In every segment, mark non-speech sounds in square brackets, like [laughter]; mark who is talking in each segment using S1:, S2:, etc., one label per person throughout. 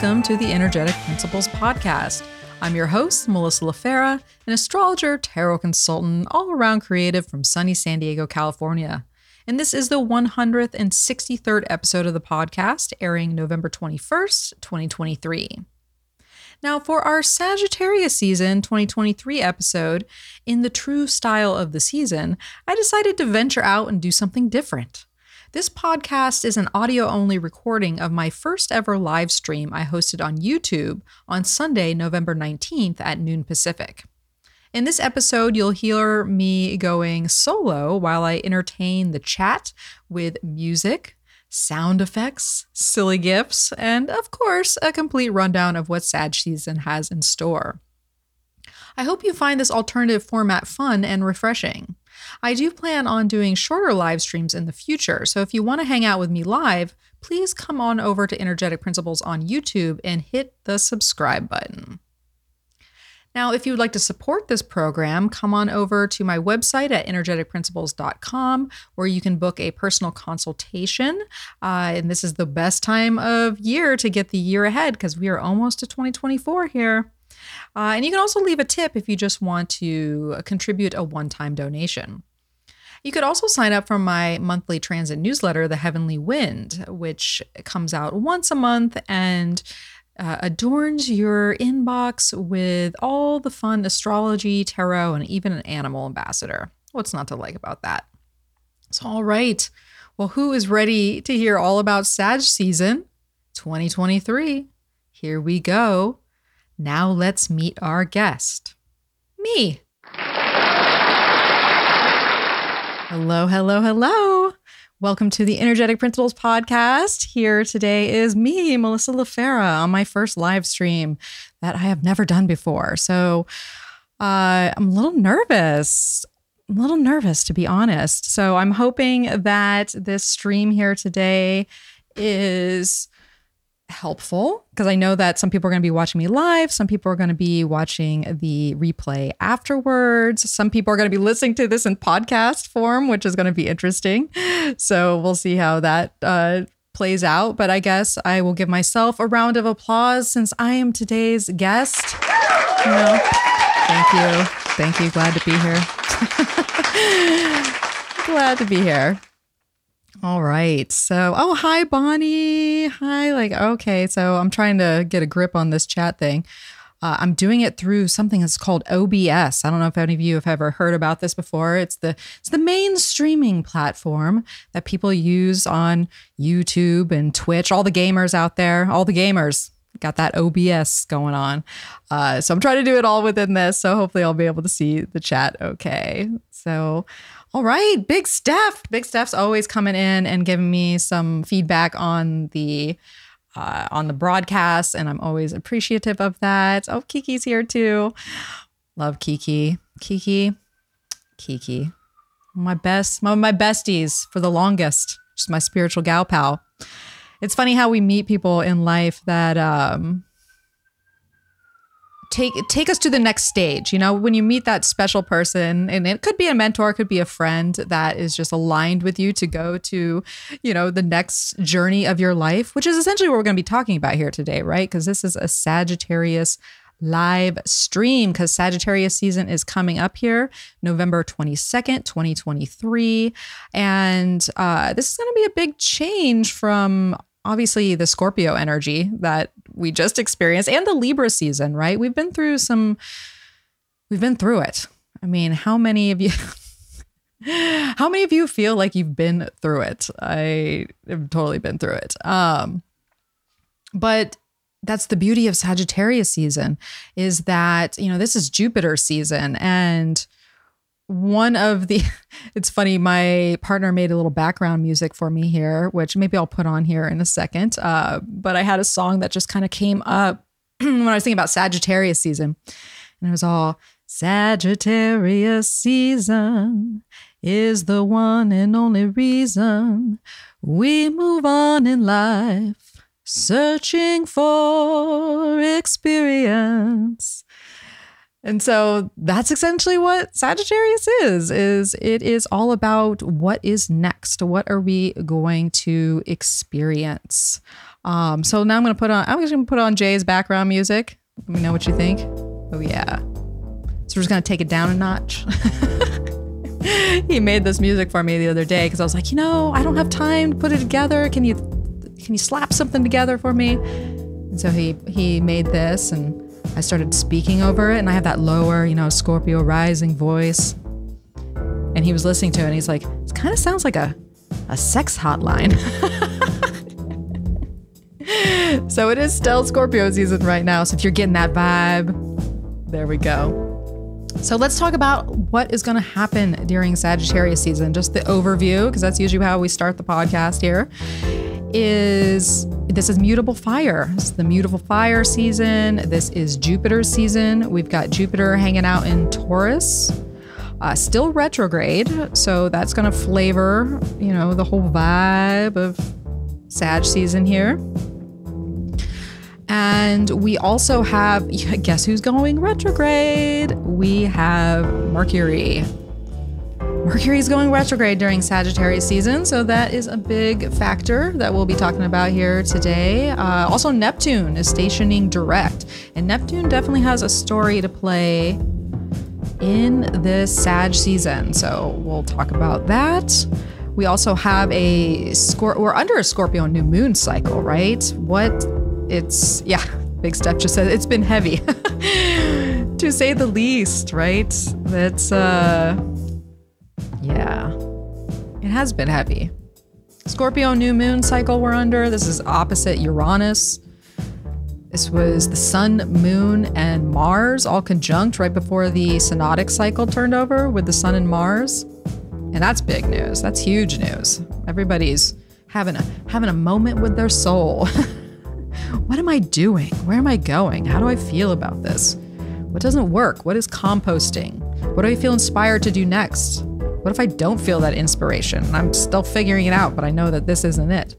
S1: welcome to the Energetic Principles Podcast. I'm your host, Melissa LaFara, an astrologer, tarot consultant, all around creative from sunny San Diego, California. And this is the 163rd episode of the podcast, airing November 21st, 2023. Now, for our Sagittarius season 2023 episode, in the true style of the season, I decided to venture out and do something different. This podcast is an audio only recording of my first ever live stream I hosted on YouTube on Sunday, November 19th at noon Pacific. In this episode, you'll hear me going solo while I entertain the chat with music, sound effects, silly gifs, and of course, a complete rundown of what Sag season has in store. I hope you find this alternative format fun and refreshing. I do plan on doing shorter live streams in the future, so if you want to hang out with me live, please come on over to Energetic Principles on YouTube and hit the subscribe button. Now, if you would like to support this program, come on over to my website at energeticprinciples.com where you can book a personal consultation. Uh, and this is the best time of year to get the year ahead because we are almost to 2024 here. Uh, and you can also leave a tip if you just want to contribute a one time donation. You could also sign up for my monthly transit newsletter, The Heavenly Wind, which comes out once a month and uh, adorns your inbox with all the fun astrology, tarot, and even an animal ambassador. What's not to like about that? So, all right. Well, who is ready to hear all about Sag season 2023? Here we go. Now let's meet our guest. Me. Hello, hello, hello. Welcome to the Energetic Principles podcast. Here today is me, Melissa LaFara, on my first live stream that I have never done before. So uh, I'm a little nervous. I'm a little nervous, to be honest. So I'm hoping that this stream here today is helpful because I know that some people are going to be watching me live. Some people are going to be watching the replay afterwards. Some people are going to be listening to this in podcast form, which is going to be interesting. So we'll see how that uh, plays out. But I guess I will give myself a round of applause since I am today's guest. You know, thank you. Thank you. Glad to be here. [laughs] Glad to be here. All right. So, oh, hi, Bonnie. Hi. Like, okay. So, I'm trying to get a grip on this chat thing. Uh, I'm doing it through something that's called OBS. I don't know if any of you have ever heard about this before. It's the it's the main streaming platform that people use on YouTube and Twitch. All the gamers out there, all the gamers got that OBS going on. Uh, so I'm trying to do it all within this. So hopefully I'll be able to see the chat okay. So all right, Big Steph. Big Steph's always coming in and giving me some feedback on the uh, on the broadcast, and I'm always appreciative of that. Oh, Kiki's here too. Love Kiki. Kiki. Kiki. My best, of my besties for the longest. Just my spiritual gal pal. It's funny how we meet people in life that um, take take us to the next stage you know when you meet that special person and it could be a mentor could be a friend that is just aligned with you to go to you know the next journey of your life which is essentially what we're going to be talking about here today right because this is a sagittarius live stream because Sagittarius season is coming up here, November 22nd, 2023. And uh, this is going to be a big change from obviously the Scorpio energy that we just experienced and the Libra season, right? We've been through some, we've been through it. I mean, how many of you, [laughs] how many of you feel like you've been through it? I have totally been through it. Um, but that's the beauty of Sagittarius season is that, you know, this is Jupiter season and one of the [laughs] it's funny my partner made a little background music for me here which maybe i'll put on here in a second uh, but i had a song that just kind of came up [clears throat] when i was thinking about sagittarius season. And it was all sagittarius season is the one and only reason we move on in life searching for experience and so that's essentially what Sagittarius is is it is all about what is next what are we going to experience Um, so now I'm gonna put on. I'm just gonna put on Jay's background music. Let me know what you think. Oh yeah. So we're just gonna take it down a notch. [laughs] he made this music for me the other day because I was like, you know, I don't have time to put it together. Can you can you slap something together for me? And so he he made this and I started speaking over it and I have that lower, you know, Scorpio rising voice. And he was listening to it and he's like, it kind of sounds like a a sex hotline. [laughs] so it is still Scorpio season right now. So if you're getting that vibe, there we go. So let's talk about what is going to happen during Sagittarius season. Just the overview, because that's usually how we start the podcast here. Is this is mutable fire? Is the mutable fire season. This is Jupiter season. We've got Jupiter hanging out in Taurus. Uh, still retrograde, so that's going to flavor, you know, the whole vibe of Sag season here. And we also have, [laughs] guess who's going retrograde? We have Mercury. Mercury is going retrograde during Sagittarius season, so that is a big factor that we'll be talking about here today. Uh, also, Neptune is stationing direct, and Neptune definitely has a story to play in this Sag season, so we'll talk about that. We also have a Scor- we're under a Scorpio new moon cycle, right? What it's yeah, [laughs] Big Steph just said it's been heavy. [laughs] to say the least, right? That's uh yeah. It has been heavy. Scorpio new moon cycle we're under. This is opposite Uranus. This was the sun, moon, and Mars all conjunct right before the synodic cycle turned over with the sun and Mars. And that's big news. That's huge news. Everybody's having a having a moment with their soul. [laughs] what am I doing? Where am I going? How do I feel about this? What doesn't work? What is composting? What do I feel inspired to do next? What if I don't feel that inspiration? I'm still figuring it out, but I know that this isn't it.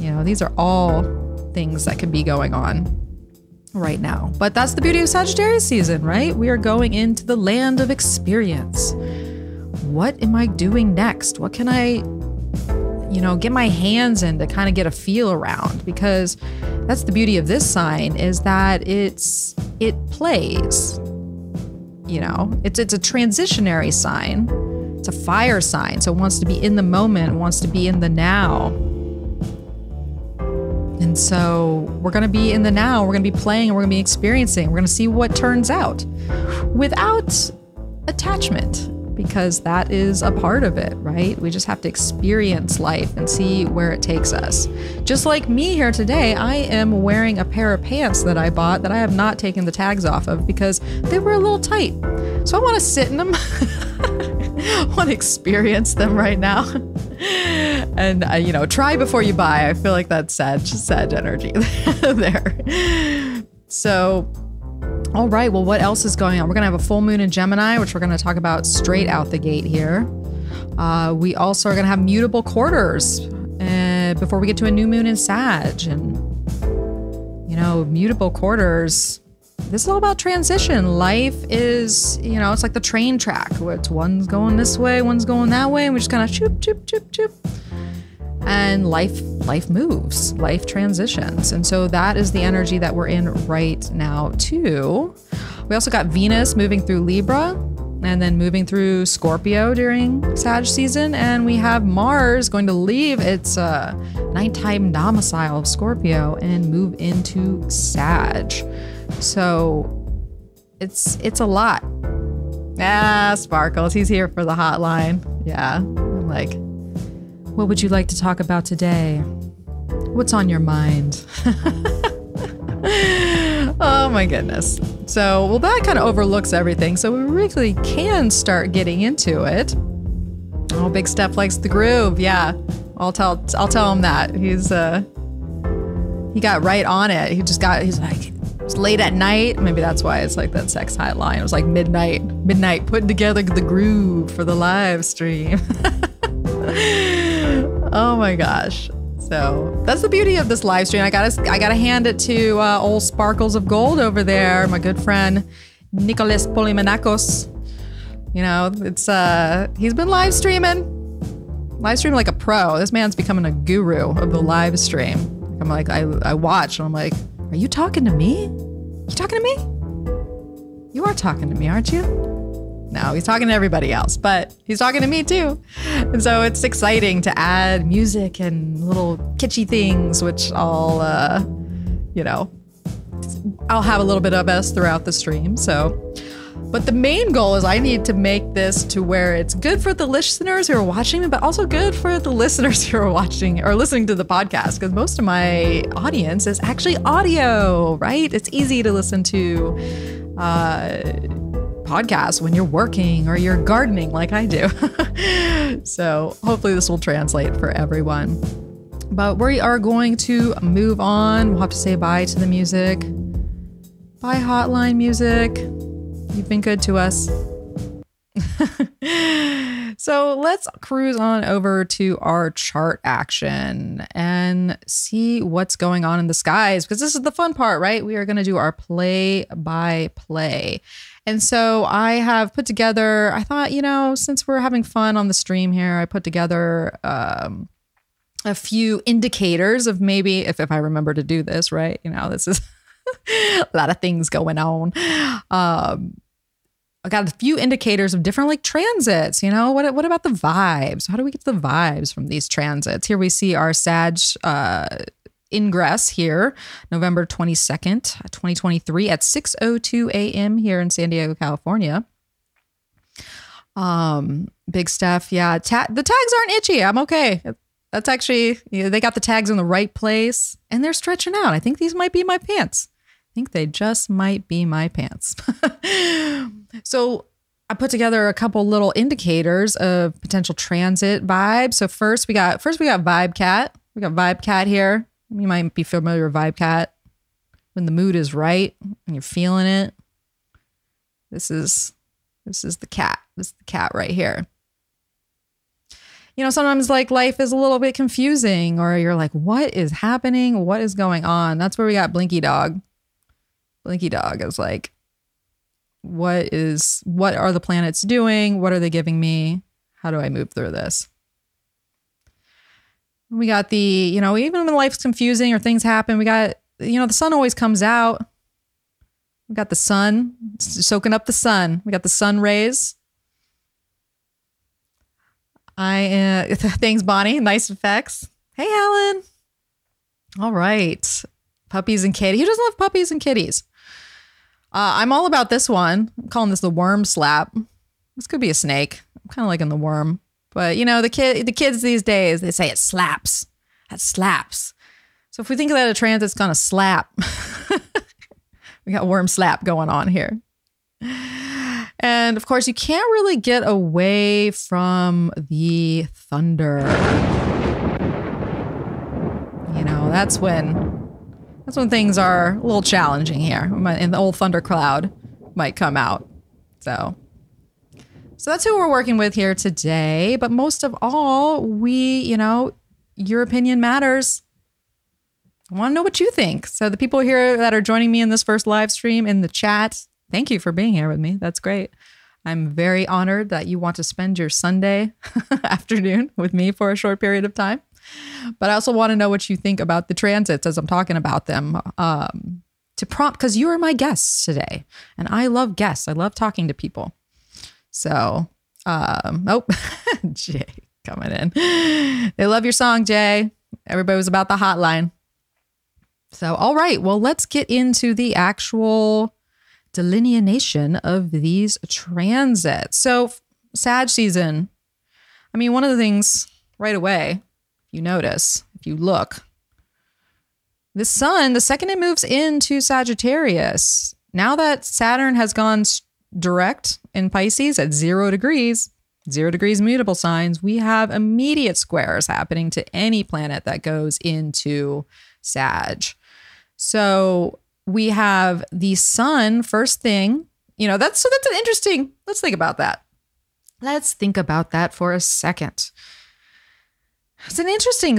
S1: You know, these are all things that could be going on right now. But that's the beauty of Sagittarius season, right? We are going into the land of experience. What am I doing next? What can I you know, get my hands in to kind of get a feel around because that's the beauty of this sign is that it's it plays. You know, it's it's a transitionary sign. It's a fire sign, so it wants to be in the moment, wants to be in the now. And so we're going to be in the now, we're going to be playing, we're going to be experiencing. We're going to see what turns out without attachment because that is a part of it, right? We just have to experience life and see where it takes us. Just like me here today, I am wearing a pair of pants that I bought that I have not taken the tags off of because they were a little tight. So I want to sit in them. [laughs] [laughs] Want to experience them right now. [laughs] and uh, you know, try before you buy. I feel like that's sad, sad energy [laughs] there. So all right, well, what else is going on? We're to have a full moon in Gemini, which we're to talk about straight out the gate here. Uh, we also are to have mutable quarters uh, before we get to a new moon in Sag. And, you know, mutable quarters, this is all about transition. Life is, you know, it's like the train track. It's one's going this way, one's going that way, and we just kind of choop, choop, choop, choop and life life moves. Life transitions. And so that is the energy that we're in right now too. We also got venus moving through libra and then moving through scorpio during sag season. And we have mars going to leave its uh, nighttime domicile of scorpio and move into sag so it's it's a lot ah sparkles he's here for the hotline yeah I'm like what would you like to talk about today? What's on your mind? [laughs] oh my goodness. So, well, that kind of overlooks everything. So, we really can start getting into it. Oh, Big Steph likes the groove. Yeah. I'll tell I'll tell him that. He's uh he got right on it. He just got he's like it was late at night. Maybe that's why it's like that sex hotline. It was like midnight, midnight putting together the groove for the live stream. [laughs] Oh my gosh. So that's the beauty of this live stream. I gotta I gotta hand it to uh, old Sparkles of Gold over there, my good friend Nicholas Polymenakos. You know, it's uh he's been live streaming. Live streaming like a pro. This man's becoming a guru of the live stream. I'm like, I, I watch and I'm like, are you talking to me? You talking to me? You are talking to me, aren't you? No, he's talking to everybody else, but he's talking to me too. And so it's exciting to add music and little kitschy things, which I'll, uh, you know, I'll have a little bit of us throughout the stream. So, but the main goal is I need to make this to where it's good for the listeners who are watching, but also good for the listeners [laughs] who are watching or listening to the podcast. Because most of my audience is actually audio, right? It's easy to listen to. Uh, when you're working or you're gardening like I do. [laughs] so hopefully this will translate for everyone. But we are going to move on. We'll have to say bye to the music. Bye, hotline music. You've been good to us. [laughs] so let's cruise on over to our chart action and see what's going on in the skies because this is the fun part, right? We are going to do our play by play. And so I have put together, I thought, you know, since we're having fun on the stream here, I put together um, a few indicators of maybe if, if I remember to do this, right? You know, this is [laughs] a lot of things going on. Um, I got a few indicators of different like transits. You know, what what about the vibes? How do we get the vibes from these transits? Here we see our Sag uh, ingress here, November 22nd, 2023 at 6:02 a.m. here in San Diego, California. Um, big stuff. Yeah, ta- the tags aren't itchy. I'm okay. That's actually you know, they got the tags in the right place and they're stretching out. I think these might be my pants. Think they just might be my pants. [laughs] so I put together a couple little indicators of potential transit vibes. So first we got first we got Vibe Cat. We got Vibe Cat here. You might be familiar with Vibe Cat. When the mood is right and you're feeling it. This is this is the cat. This is the cat right here. You know, sometimes like life is a little bit confusing, or you're like, what is happening? What is going on? That's where we got Blinky Dog. Blinky Dog is like, what is what are the planets doing? What are they giving me? How do I move through this? We got the, you know, even when life's confusing or things happen, we got, you know, the sun always comes out. We got the sun soaking up the sun. We got the sun rays. I uh, [laughs] thanks Bonnie. Nice effects. Hey Alan. All right, puppies and kitties. Who doesn't love puppies and kitties? Uh, I'm all about this one. I'm calling this the worm slap. This could be a snake. I'm kind of liking the worm. But you know, the kid the kids these days, they say it slaps. That slaps. So if we think of that a trans, it's gonna slap. [laughs] we got worm slap going on here. And of course, you can't really get away from the thunder. You know, that's when that's when things are a little challenging here. And the old thundercloud might come out. So so that's who we're working with here today. But most of all, we, you know, your opinion matters. I want to know what you think. So the people here that are joining me in this first live stream in the chat, thank you for being here with me. That's great. I'm very honored that you want to spend your Sunday [laughs] afternoon with me for a short period of time. But I also want to know what you think about the transits as I'm talking about them. Um, to prompt, because you are my guests today. And I love guests. I love talking to people. So, um, oh, [laughs] Jay coming in. They love your song, Jay. Everybody was about the hotline. So, all right, well, let's get into the actual delineation of these transits. So, Sag season. I mean, one of the things right away, you notice, if you look, the sun, the second it moves into Sagittarius, now that Saturn has gone direct in Pisces at zero degrees, zero degrees mutable signs, we have immediate squares happening to any planet that goes into Sag. So we have the sun first thing, you know, that's so that's an interesting. Let's think about that. Let's think about that for a second. It's an interesting,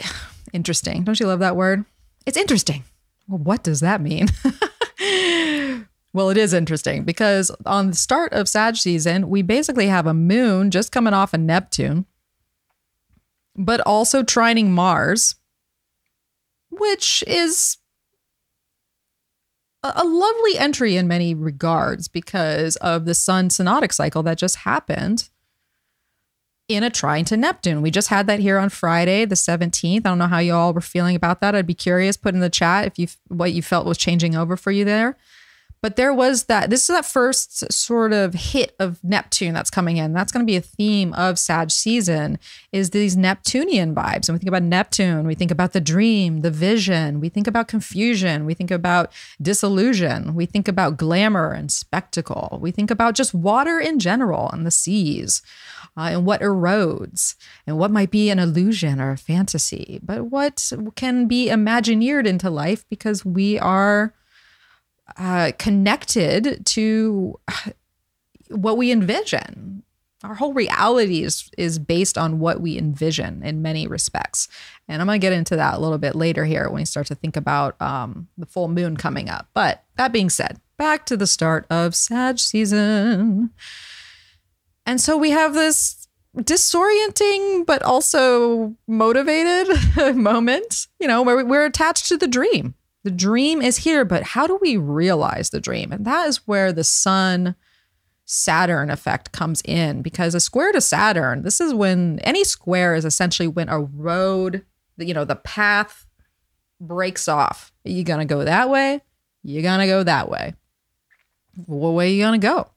S1: [sighs] interesting. Don't you love that word? It's interesting. Well, what does that mean? [laughs] Well, it is interesting because on the start of Sag season, we basically have a moon just coming off of Neptune, but also trining Mars. which is a lovely entry in many regards because of the sun synodic cycle that just happened in a trine to Neptune. We just had that here on Friday, the 17th. I don't know how you all were feeling about that. I'd be curious, put in the chat if you what you felt was changing over for you there. But there was that, this is that first sort of hit of Neptune that's coming in. That's going to be a theme of Sag season is these Neptunian vibes. And we think about Neptune, we think about the dream, the vision, we think about confusion, we think about disillusion, we think about glamour and spectacle, we think about just water in general and the seas. Uh, and what erodes and what might be an illusion or a fantasy, but what can be imagineered into life because we are uh, connected to what we envision. Our whole reality is is based on what we envision in many respects, and I'm going to get into that a little bit later here when we start to think about um, the full moon coming up. But that being said, back to the start of Sag season, and so we have this disorienting but also motivated [laughs] moment, you know, where we're attached to the dream the dream is here, but how do we realize the dream? And that is where the sun Saturn effect comes in because a square to Saturn, this is when any square is essentially when a road, you know, the path breaks off. Are you going to go that way? You're going to go that way. What way are you going to go?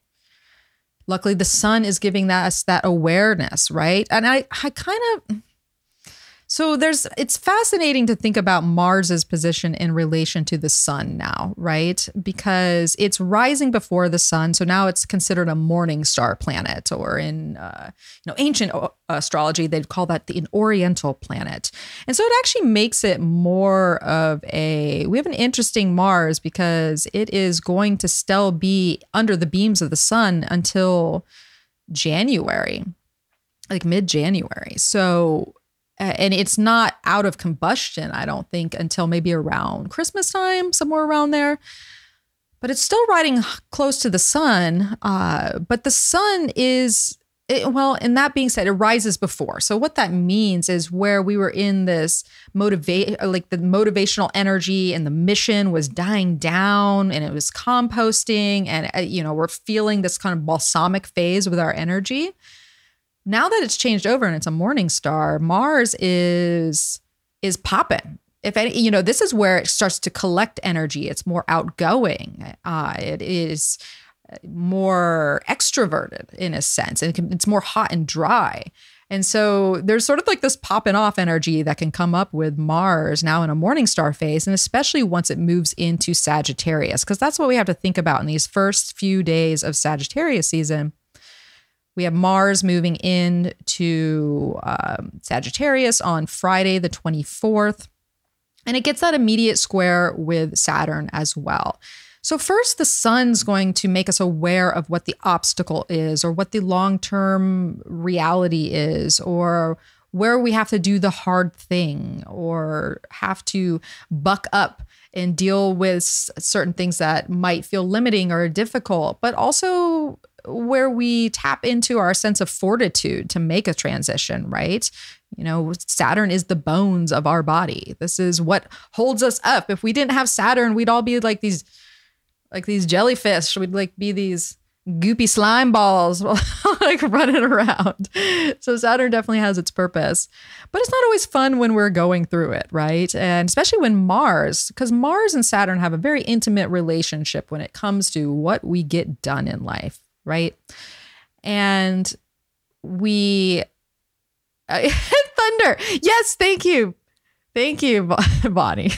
S1: Luckily, the sun is giving us that awareness, right? And I, I kind of, so there's it's fascinating to think about Mars's position in relation to the sun now, right? Because it's rising before the sun, so now it's considered a morning star planet, or in uh, you know ancient uh, astrology they'd call that the an Oriental planet, and so it actually makes it more of a we have an interesting Mars because it is going to still be under the beams of the sun until January, like mid January. So and it's not out of combustion, I don't think, until maybe around Christmas time, somewhere around there. But it's still riding close to the sun. Uh, but the sun is, it, well, and that being said, it rises before. So what that means is where we were in this motivate, like the motivational energy and the mission was dying down, and it was composting, and uh, you know we're feeling this kind of balsamic phase with our energy now that it's changed over and it's a morning star, Mars is is popping. If any, you know, this is where it starts to collect energy. It's more outgoing. Uh, it is more extroverted in a sense, and it it's more hot and dry. And so there's sort of like this popping off energy that can come up with Mars now in a morning star phase, and especially once it moves into Sagittarius, because that's what we have to think about in these first few days of Sagittarius season we have Mars moving in to um, Sagittarius on Friday, the 24th. And it gets that immediate square with Saturn as well. So, first, the sun's going to make us aware of what the obstacle is, or what the long term reality is, or where we have to do the hard thing, or have to buck up and deal with certain things that might feel limiting or difficult, but also where we tap into our sense of fortitude to make a transition, right? You know, Saturn is the bones of our body. This is what holds us up. If we didn't have Saturn, we'd all be like these like these jellyfish. We'd like be these goopy slime balls [laughs] like running around. So Saturn definitely has its purpose. But it's not always fun when we're going through it, right? And especially when Mars, because Mars and Saturn have a very intimate relationship when it comes to what we get done in life right? And we [laughs] uh, thunder. Yes, thank you. Thank you, [laughs] Bonnie.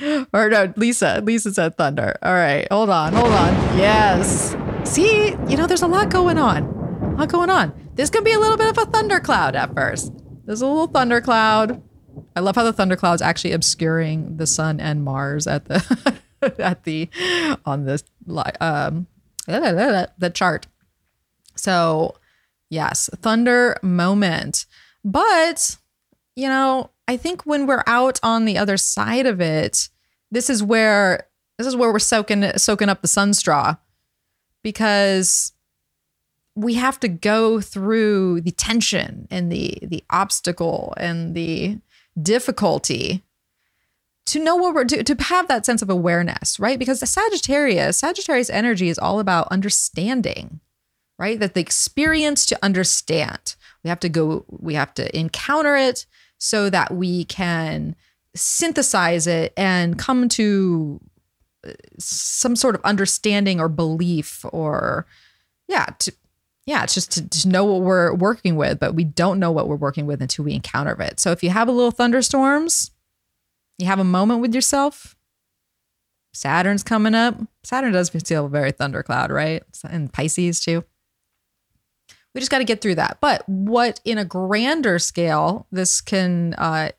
S1: [laughs] or no, Lisa. Lisa said thunder. All right, hold on, hold on. Yes. See, you know, there's a lot going on. A lot going on. This could be a little bit of a thundercloud at first. There's a little thundercloud. I love how the thundercloud's actually obscuring the sun and Mars at the at the on this um the chart. So, yes, thunder moment. But, you know, I think when we're out on the other side of it, this is where this is where we're soaking soaking up the sun straw because we have to go through the tension and the the obstacle and the difficulty to know what we're to, to have that sense of awareness, right? Because Sagittarius, Sagittarius energy is all about understanding, right? That the experience to understand. We have to go, we have to encounter it so that we can synthesize it and come to uh, some sort of understanding or belief or yeah, to, yeah, it's just to, to, know what we're working with, but we don't know what we're working with until we encounter it. So if you have a little thunderstorms, you have a moment with yourself. Saturn's coming up. Saturn does feel very thundercloud, right? And Pisces too. We just got to get through that. But what in a grander scale, this can uh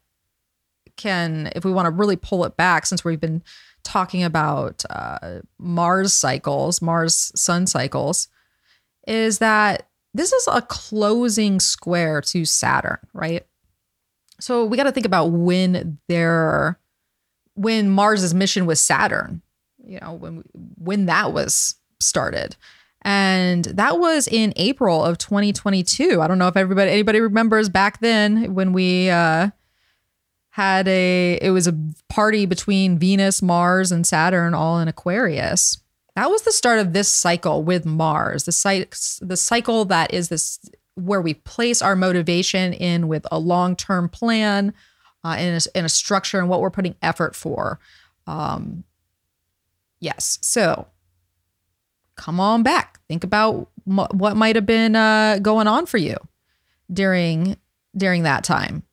S1: can if we want to really pull it back, since we've been talking about uh, Mars cycles, Mars sun cycles, is that this is a closing square to Saturn, right? So we got to think about when their when Mars's mission was Saturn, you know, when when that was started. And that was in April of 2022. I don't know if everybody anybody remembers back then when we uh had a it was a party between Venus, Mars and Saturn all in Aquarius. That was the start of this cycle with Mars. The site the cycle that is this where we place our motivation in with a long-term plan uh, in, a, in a structure and what we're putting effort for. Um, yes. So come on back. Think about m- what might have been uh, going on for you during during that time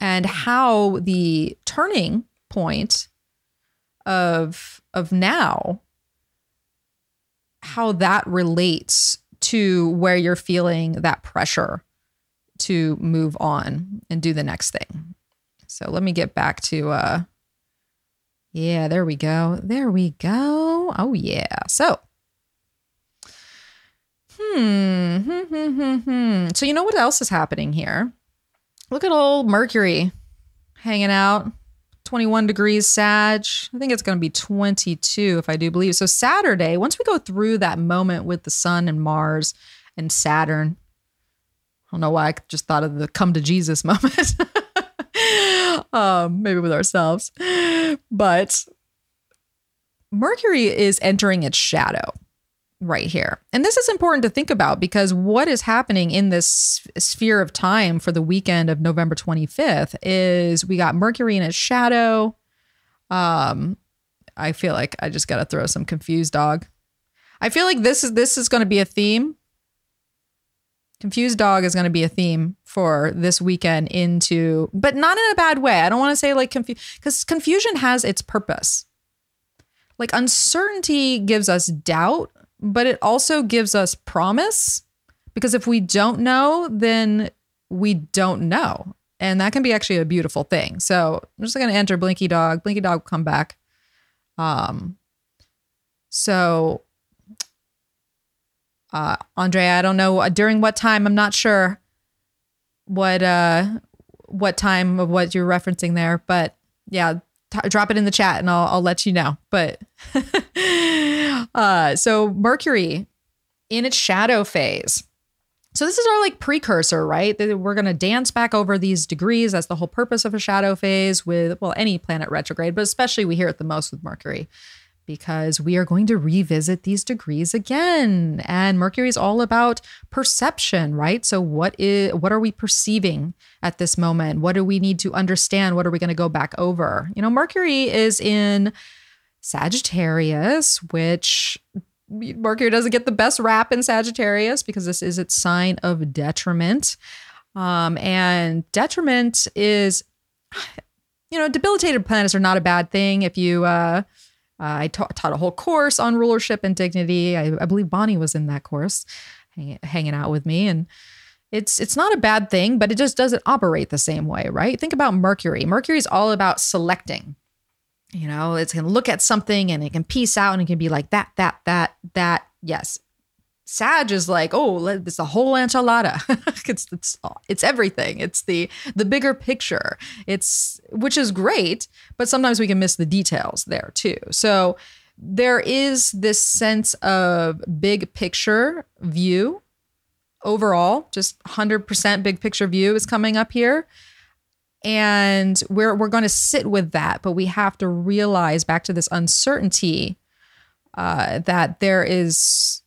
S1: and how the turning point of of now how that relates to where you're feeling that pressure to move on and do the next thing. So let me get back to uh yeah, there we go. There we go. Oh yeah. So hmm, [laughs] hmm, hmm, hmm, hmm. So you know what else is happening here? Look at old Mercury hanging out. 21 degrees Sag. I think it's going to be 22 if I do believe. So Saturday, once we go through that moment with the sun and Mars and Saturn, I don't know why I just thought of the come to Jesus [laughs] moment. um, maybe with ourselves. But Mercury is entering its shadow right here. And this is important to think about because what is happening in this sphere of time for the weekend of November 25th is we got Mercury in its shadow. Um I feel like I just got to throw some confused dog. I feel like this is this is going to be a theme. Confused dog is going to be a theme for this weekend into but not in a bad way. I don't want to say like confused cuz confusion has its purpose. Like uncertainty gives us doubt but it also gives us promise because if we don't know, then we don't know. And that can be actually a beautiful thing. So I'm just going to enter Blinky Dog. Blinky Dog will come back. Um, so, uh, Andrea, I don't know uh, during what time. I'm not sure what uh what time of what you're referencing there, but yeah, t- drop it in the chat and I'll I'll let you know. But [laughs] [gasps] Uh, so Mercury in its shadow phase. So this is our like precursor, right? We're going to dance back over these degrees. That's the whole purpose of a shadow phase with well any planet retrograde, but especially we hear it the most with Mercury because we are going to revisit these degrees again. And Mercury is all about perception, right? So what is what are we perceiving at this moment? What do we need to understand? What are we going to go back over? You know, Mercury is in Sagittarius, which Mercury doesn't get the best rap in Sagittarius because this is its sign of detriment. Um, and detriment is, [sighs] you know, debilitated planets are not a bad thing. If you, uh, uh, I ta- taught a whole course on rulership and dignity. I, I believe Bonnie was in that course, hang, hanging out with me, and it's it's not a bad thing, but it just doesn't operate the same way, right? Think about Mercury. Mercury is all about selecting. You know, going to look at something and it can piece out and it can be like that, that, that, that. Yes. Sag is like, oh, it's a whole enchilada. [laughs] it's it's it's everything. It's the the bigger picture. It's which is great, but sometimes we can miss the details there too. So there is this sense of big picture view overall, just 100% big picture view is coming up here. And we're we're going to sit with that, but we have to realize back to this uncertainty uh, that there is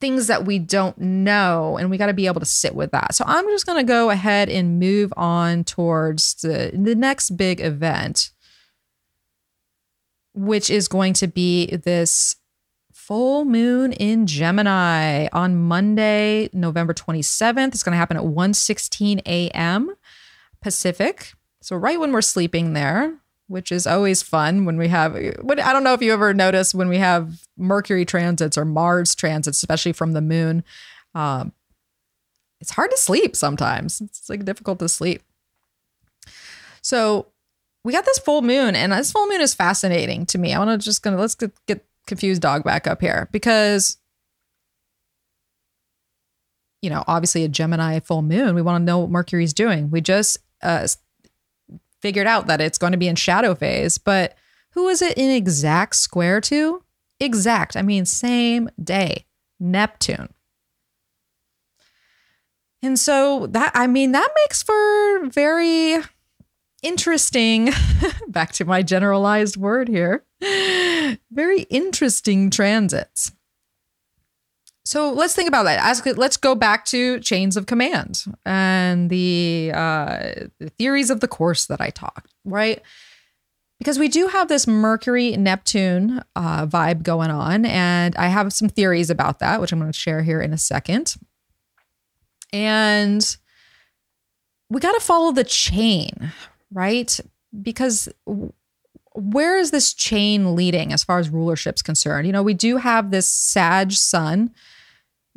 S1: things that we don't know and we got to be able to sit with that. So I'm just going to go ahead and move on towards the the next big event which is going to be this full moon in Gemini on Monday, November 27th. It's going to happen at 1:16 a.m. Pacific. So right when we're sleeping there, which is always fun when we have what I don't know if you ever notice when we have Mercury transits or Mars transits, especially from the moon. Um, it's hard to sleep sometimes. It's like difficult to sleep. So we got this full moon, and this full moon is fascinating to me. I want to just gonna let's get, get confused dog back up here because you know obviously a Gemini full moon. We want to know what Mercury's doing. We just uh, figured out that it's going to be in shadow phase, but who is it in exact square to? Exact. I mean, same day. Neptune. And so that, I mean, that makes for very interesting, [laughs] back to my generalized word here, [laughs] very interesting transits. So let's think about that. Ask, let's go back to chains of command and the, uh, the theories of the course that I talked, right? Because we do have this Mercury Neptune uh, vibe going on, and I have some theories about that, which I'm going to share here in a second. And we got to follow the chain, right? Because where is this chain leading as far as rulership's concerned? You know, we do have this Sag sun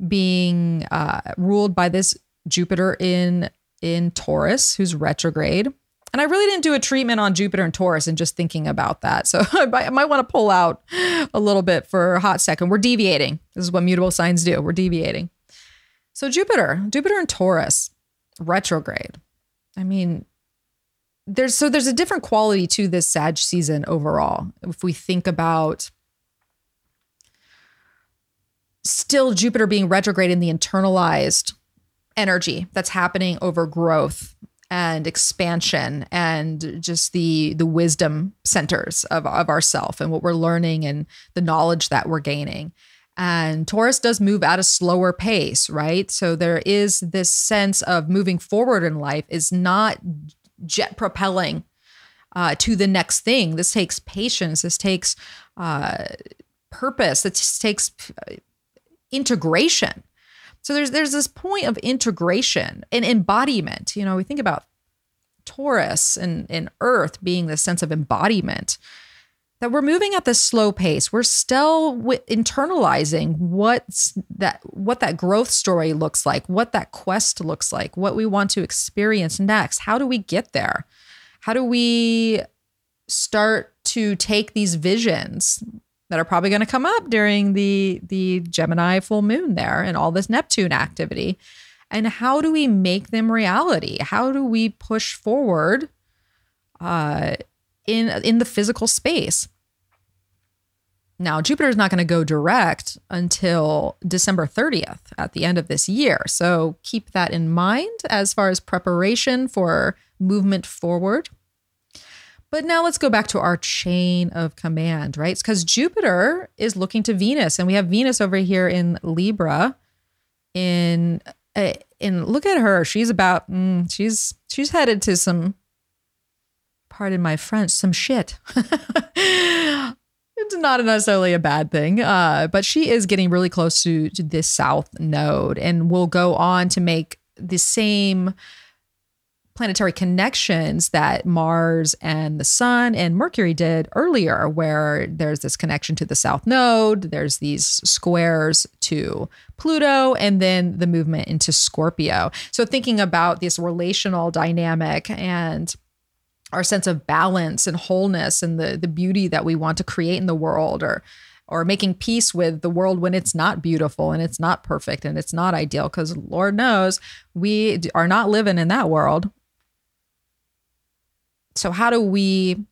S1: being uh, ruled by this Jupiter in in Taurus, who's retrograde. And I really didn't do a treatment on Jupiter and Taurus and just thinking about that. So [laughs] I might, might want to pull out a little bit for a hot second. We're deviating. This is what mutable signs do. We're deviating. So Jupiter, Jupiter and Taurus, retrograde. I mean, there's so there's a different quality to this Sag season overall. If we think about still Jupiter being retrograde in the internalized energy that's happening over growth and expansion and just the the wisdom centers of, of ourself and what we're learning and the knowledge that we're gaining. And Taurus does move at a slower pace, right? So there is this sense of moving forward in life is not jet propelling uh, to the next thing. This takes patience. This takes uh, purpose. This takes uh, integration. So there's there's this point of integration and embodiment. You know, we think about Taurus and, and Earth being the sense of embodiment. That we're moving at this slow pace. We're still w- internalizing what's that what that growth story looks like, what that quest looks like, what we want to experience next. How do we get there? How do we start to take these visions that are probably going to come up during the the Gemini full moon there and all this Neptune activity. And how do we make them reality? How do we push forward uh, in in the physical space? Now, Jupiter is not going to go direct until December 30th at the end of this year. So keep that in mind as far as preparation for movement forward. But now let's go back to our chain of command, right? Because Jupiter is looking to Venus, and we have Venus over here in Libra. In uh, in look at her, she's about mm, she's she's headed to some. Pardon my French, some shit. [laughs] it's not necessarily a bad thing, uh, but she is getting really close to, to this south node, and will go on to make the same planetary connections that Mars and the Sun and Mercury did earlier, where there's this connection to the South Node, there's these squares to Pluto, and then the movement into Scorpio. So, thinking about this relational dynamic and our sense of balance and wholeness and the, the beauty that we want to create in the world or or making peace with the world when it's not beautiful and it's not perfect and it's not ideal. Because lord knows we are not living in that world. So how do we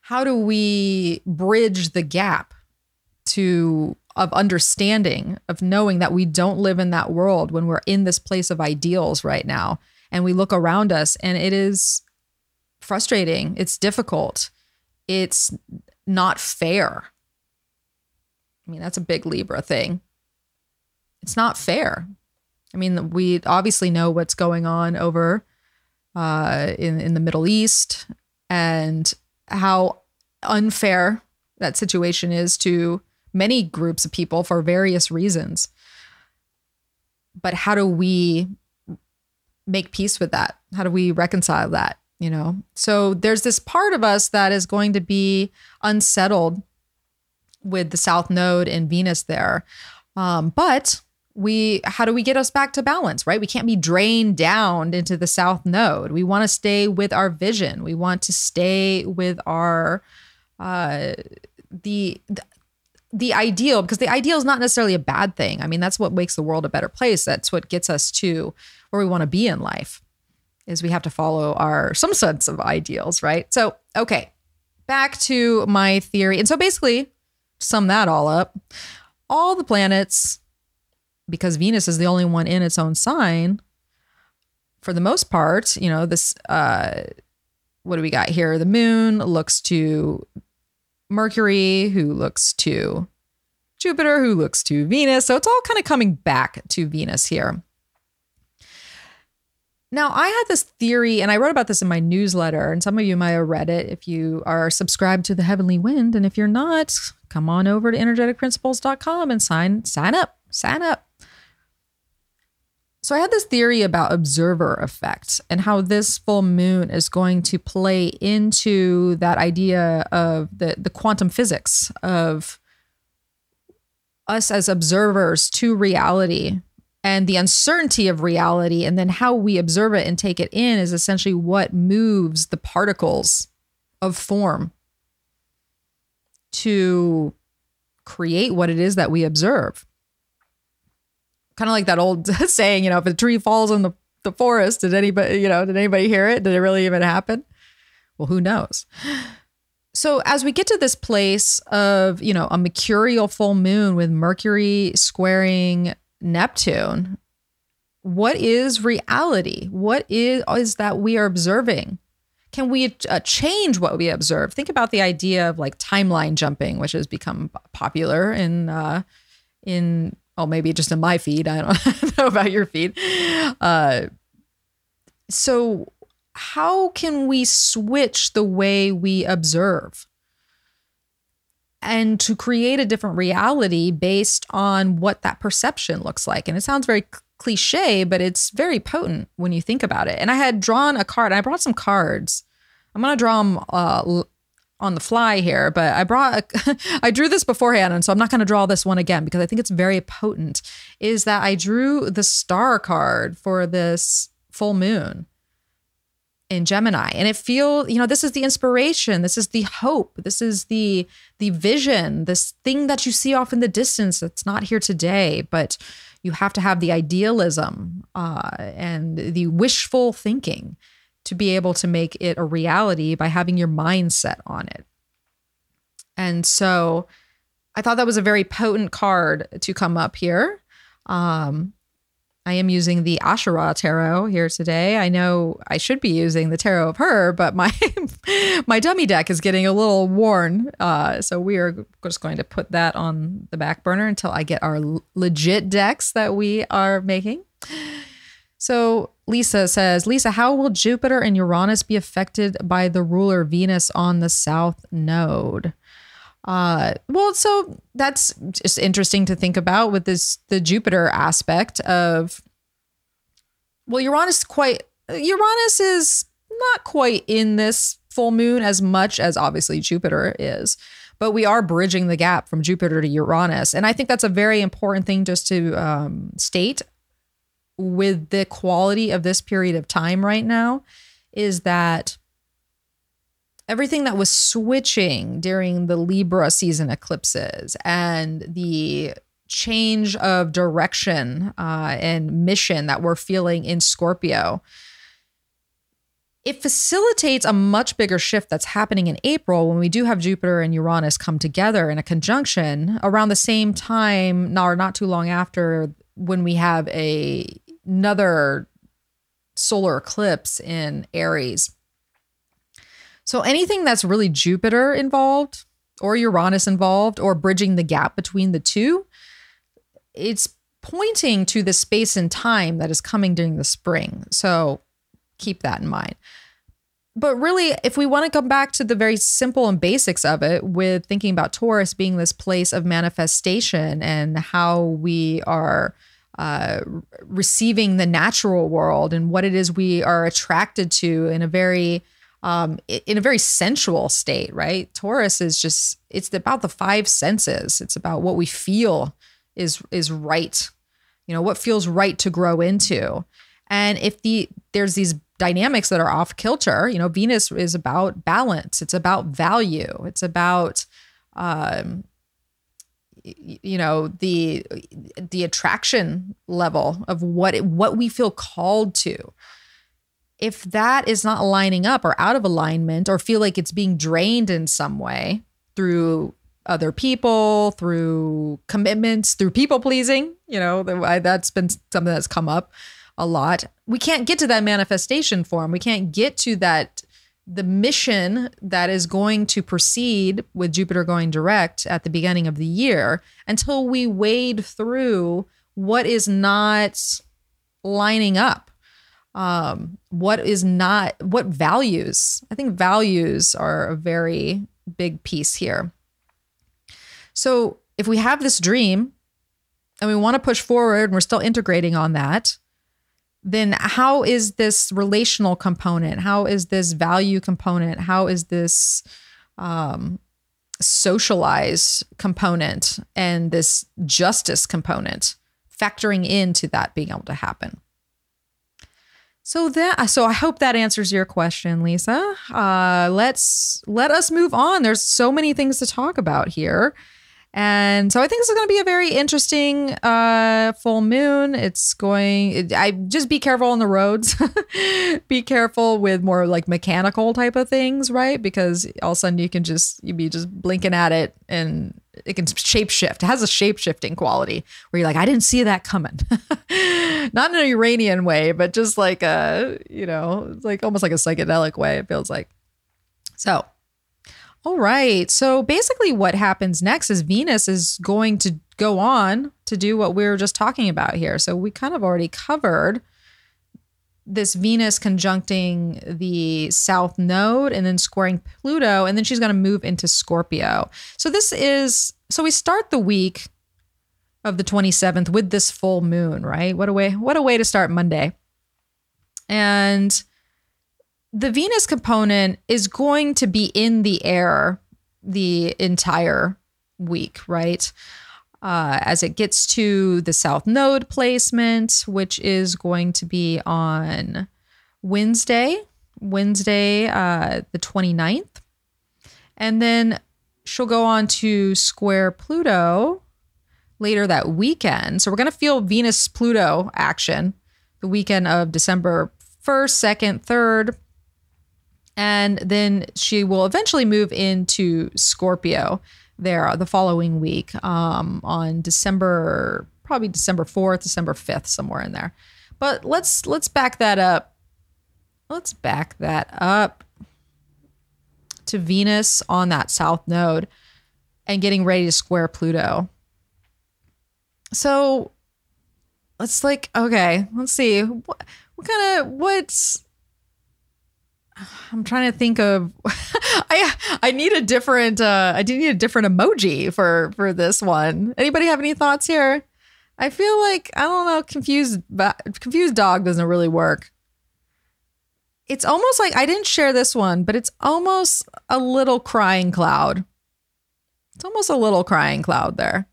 S1: how do we bridge the gap to of understanding of knowing that we don't live in that world when we're in this place of ideals right now and we look around us and it is frustrating. It's difficult. It's not fair. I mean, that's a big Libra thing. It's not fair. I mean, we obviously know what's going on over uh, in in the Middle East and how unfair that situation is to many groups of people for various reasons. But how do we make peace with that? How do we reconcile that? You know, so there's this part of us that is going to be unsettled with the South Node and Venus there. Um, but we how do we get us back to balance right we can't be drained down into the south node we want to stay with our vision we want to stay with our uh the, the the ideal because the ideal is not necessarily a bad thing i mean that's what makes the world a better place that's what gets us to where we want to be in life is we have to follow our some sense of ideals right so okay back to my theory and so basically sum that all up all the planets because Venus is the only one in its own sign, for the most part, you know, this, uh, what do we got here? The moon looks to Mercury, who looks to Jupiter, who looks to Venus. So it's all kind of coming back to Venus here. Now, I had this theory, and I wrote about this in my newsletter, and some of you might have read it if you are subscribed to the Heavenly Wind. And if you're not, come on over to energeticprinciples.com and sign sign up. Sign up. So I had this theory about observer effect and how this full moon is going to play into that idea of the the quantum physics of us as observers to reality and the uncertainty of reality and then how we observe it and take it in is essentially what moves the particles of form to create what it is that we observe kind of like that old [laughs] saying, you know, if a tree falls in the, the forest, did anybody, you know, did anybody hear it? Did it really even happen? Well, who knows? So as we get to this place of, you know, a mercurial full moon with Mercury squaring Neptune, what is reality? What is is that we are observing? Can we uh, change what we observe? Think about the idea of like timeline jumping, which has become popular in uh, in oh, maybe just in my feed. I don't [laughs] know about your feed. Uh, so, how can we switch the way we observe and to create a different reality based on what that perception looks like? And it sounds very cliche, but it's very potent when you think about it. And I had drawn a card, I brought some cards. I'm to draw them uh, on the fly here, but I brought, a, [laughs] I drew this beforehand, and so I'm not to draw this one again because I think it's very potent. Is that I drew the star card for this full moon in Gemini, and it feel you know this is the inspiration, this is the hope, this is the the vision, this thing that you see off in the distance that's not here today, but you have to have the idealism uh, and the wishful thinking to be able to make it a reality by having your mindset on it. And so I thought that was a very potent card to come up here. Um, I am using the Asherah tarot here today. I know I should be using the tarot of her, but my [laughs] my dummy deck is getting a little worn. Uh, so we are just going to put that on the back burner until I get our legit decks that we are making. So Lisa says, Lisa, how will Jupiter and Uranus be affected by the ruler Venus on the south node? Uh, well, so that's just interesting to think about with this the Jupiter aspect of well, Uranus quite Uranus is not quite in this full moon as much as obviously Jupiter is. But we are bridging the gap from Jupiter to Uranus. And I think that's a very important thing just to um, state with the quality of this period of time right now is that everything that was switching during the Libra season eclipses and the change of direction uh, and mission that we're feeling in Scorpio. It facilitates a much bigger shift that's happening in April when we do have Jupiter and Uranus come together in a conjunction around the same time, or not too long after, when we have a another solar eclipse in Aries. So anything that's really Jupiter involved or Uranus involved or bridging the gap between the two, it's pointing to the space and time that is coming during the spring. So keep that in mind. But really, if we want to come back to the very simple and basics of it, with thinking about Taurus being this place of manifestation and how we are uh, receiving the natural world and what it is we are attracted to in a very um, in a very sensual state, right? Taurus is just it's about the five senses. It's about what we feel is is right. You know, what feels right to grow into. And if the there's these dynamics that are off kilter, you know, Venus is about balance. It's about value. It's about um you know the the attraction level of what it, what we feel called to if that is not lining up or out of alignment or feel like it's being drained in some way through other people, through commitments, through people pleasing, you know, that's been something that's come up a lot. We can't get to that manifestation form. We can't get to that the mission that is going to proceed with Jupiter going direct at the beginning of the year until we wade through what is not lining up um, what is not what values i think values are a very big piece here. So if we have this dream and we want to push forward and we're still integrating on that then how is this relational component? How is this value component? How is this um, socialized component and this justice component factoring into that being able to happen so that so I hope that answers your question, Lisa. Uh, let's let us move on. There's so many things to talk about here. And so I think this is going to be a very interesting uh, full moon. It's going, I just be careful on the roads. [laughs] be careful with more like mechanical type of things, right? Because all of a sudden you can just, you be just blinking at it and it can shape shift. It has a shape shifting quality where you're like, I didn't see that coming. [laughs] Not in an Uranian way, but just like a, you know, it's like almost like a psychedelic way, it feels like. So all right. So basically, what happens next is Venus is going to go on to do what we were just talking about here. So we kind of already covered this Venus conjuncting the South Node and then squaring Pluto, and then she's going to move into Scorpio. So this is so we start the week of the 27th with this full moon, right? What a way what a way to start Monday. And the Venus component is going to be in the air the entire week, right? Uh, as it gets to the South Node placement, which is going to be on Wednesday, Wednesday, uh, the 29th. And then she'll go on to square Pluto later that weekend. So we're going to feel Venus Pluto action the weekend of December 1st, 2nd, 3rd, and then she will eventually move into Scorpio there the following week um, on December, probably December 4th, December 5th, somewhere in there. But let's let's back that up. Let's back that up to Venus on that south node and getting ready to square Pluto. So let's like okay, let's see what what kind of what's I'm trying to think of [laughs] I I need a different uh I do need a different emoji for for this one. Anybody have any thoughts here? I feel like I don't know confused but confused dog doesn't really work. It's almost like I didn't share this one, but it's almost a little crying cloud. It's almost a little crying cloud there.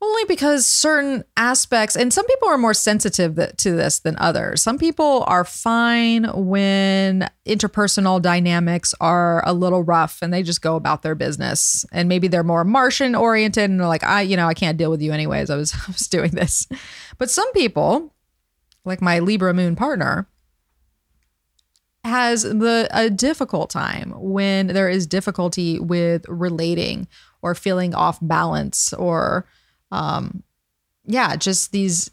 S1: Only because certain aspects, and some people are more sensitive to this than others. Some people are fine when interpersonal dynamics are a little rough and they just go about their business. And maybe they're more Martian oriented and they're like, I, you know, I can't deal with you anyways. I was, [laughs] I was doing this. But some people, like my Libra moon partner, has the a difficult time when there is difficulty with relating or feeling off balance or um, yeah, just these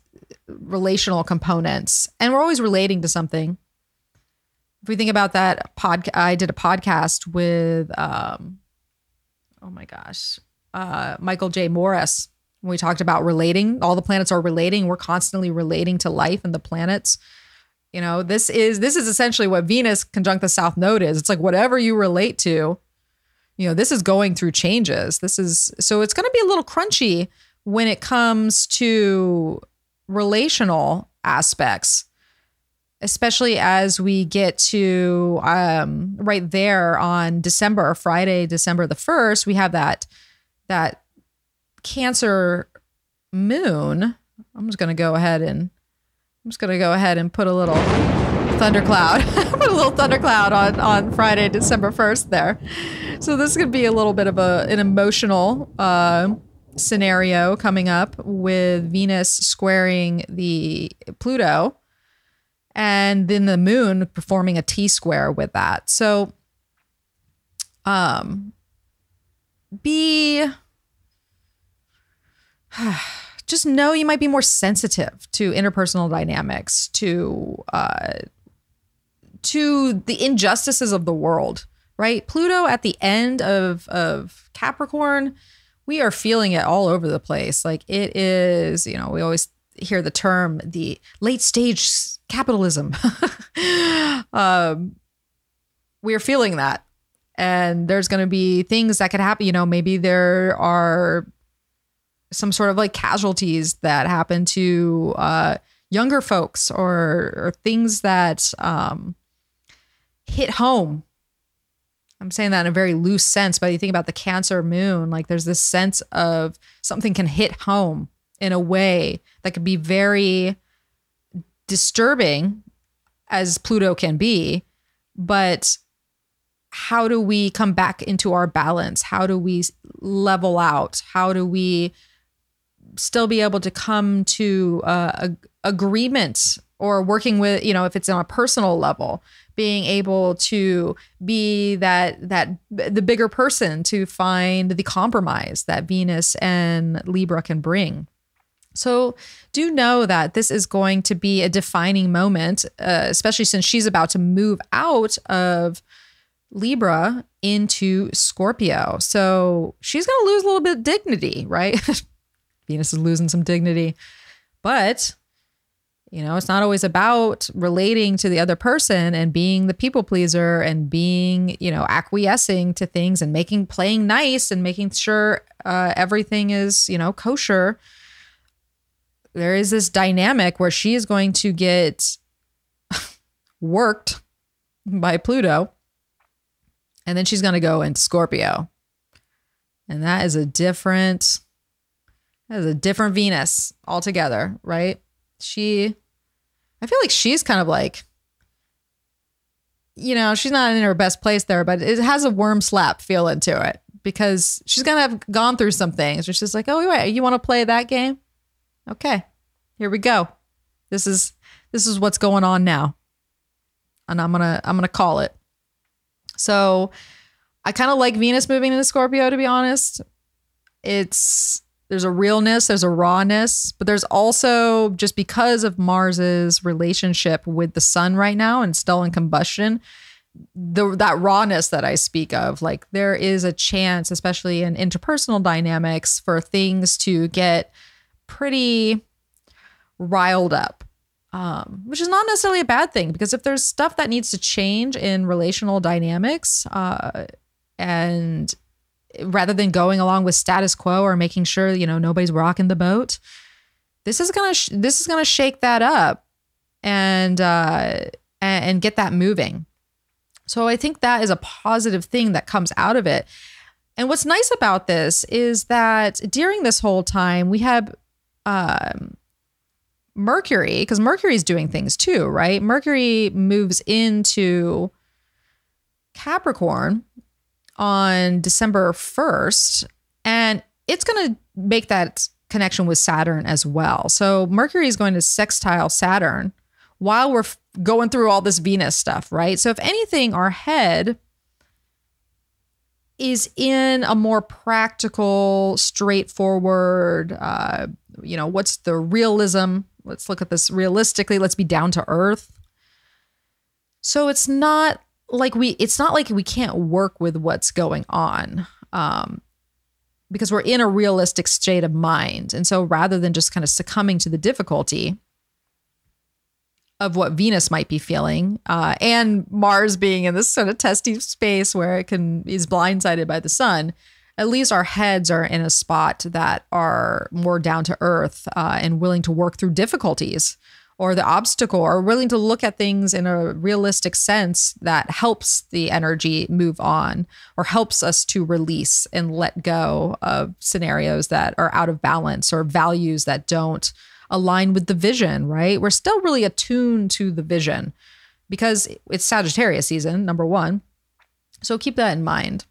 S1: relational components, and we're always relating to something. If we think about that pod, I did a podcast with, um, oh my gosh, uh, Michael J. Morris. When we talked about relating, all the planets are relating. We're constantly relating to life and the planets. You know, this is this is essentially what Venus conjunct the South Node is. It's like whatever you relate to, you know, this is going through changes. This is so it's going to be a little crunchy when it comes to relational aspects especially as we get to um, right there on December Friday, December the first, we have that that Cancer moon. I'm just gonna go ahead and I'm just gonna go ahead and put a little thundercloud, [laughs] put a little thundercloud on on Friday, December first there. So this could be a little bit of a an emotional uh, scenario coming up with Venus squaring the Pluto and then the moon performing a T square with that. So um be [sighs] just know you might be more sensitive to interpersonal dynamics, to uh to the injustices of the world, right? Pluto at the end of of Capricorn, we are feeling it all over the place. Like it is, you know, we always hear the term the late stage capitalism. [laughs] um, we are feeling that. And there's going to be things that could happen. You know, maybe there are some sort of like casualties that happen to uh, younger folks or, or things that um, hit home. I'm saying that in a very loose sense, but you think about the Cancer moon, like there's this sense of something can hit home in a way that could be very disturbing as Pluto can be, but how do we come back into our balance? How do we level out? How do we still be able to come to uh, a agreement or working with, you know, if it's on a personal level, being able to be that that the bigger person to find the compromise that Venus and Libra can bring. So, do know that this is going to be a defining moment, uh, especially since she's about to move out of Libra into Scorpio. So, she's going to lose a little bit of dignity, right? [laughs] Venus is losing some dignity. But, you know, it's not always about relating to the other person and being the people pleaser and being, you know, acquiescing to things and making, playing nice and making sure uh, everything is, you know, kosher there is this dynamic where she is going to get [laughs] worked by Pluto and then she's going to go into Scorpio. And that is a different that is a different Venus altogether, right? She I feel like she's kind of like you know, she's not in her best place there, but it has a worm slap feel into it because she's gonna have gone through some things. She's just like, oh wait, you want to play that game? Okay, here we go. This is this is what's going on now. And I'm gonna I'm gonna call it. So I kind of like Venus moving into Scorpio, to be honest. It's there's a realness, there's a rawness, but there's also just because of Mars's relationship with the sun right now and still in combustion, the that rawness that I speak of, like there is a chance, especially in interpersonal dynamics, for things to get pretty riled up. Um, which is not necessarily a bad thing because if there's stuff that needs to change in relational dynamics, uh, and rather than going along with status quo or making sure you know nobody's rocking the boat, this is gonna sh- this is gonna shake that up and uh, and get that moving. So I think that is a positive thing that comes out of it. And what's nice about this is that during this whole time we have um, Mercury, because Mercury is doing things too, right? Mercury moves into Capricorn on December 1st, and it's going to make that connection with Saturn as well. So Mercury is going to sextile Saturn while we're going through all this Venus stuff, right? So if anything, our head is in a more practical, straightforward, uh, you know, what's the realism let's look at this realistically. Let's be down to earth. So it's not like we it's not like we can't work with what's going on. Um because we're in a realistic state of mind. And so rather than just kind of succumbing to the difficulty of what Venus might be feeling, uh, and Mars being in this sort of testy space where it can is blindsided by the sun, at least our heads are in a spot that are more down to earth uh, and willing to work through difficulties or the obstacle or willing to look at things in a realistic sense that helps the energy move on or helps us to release and let go of scenarios that are out of balance or values that don't align with the vision, right? We're still really attuned to the vision because it's Sagittarius season, number one. So keep that in mind.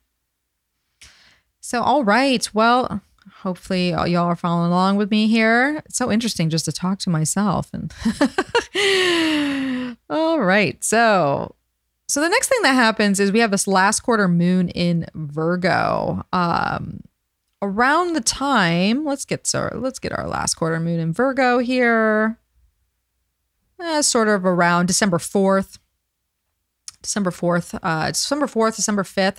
S1: So, all right. Well, hopefully y'all are following along with me here. It's so interesting just to talk to myself and [laughs] All right. So, so the next thing that happens is we have this last quarter moon in Virgo. Um around the time, let's get so let's get our last quarter moon in Virgo here. Eh, sort of around December 4th. December 4th, uh December 4th, December 5th.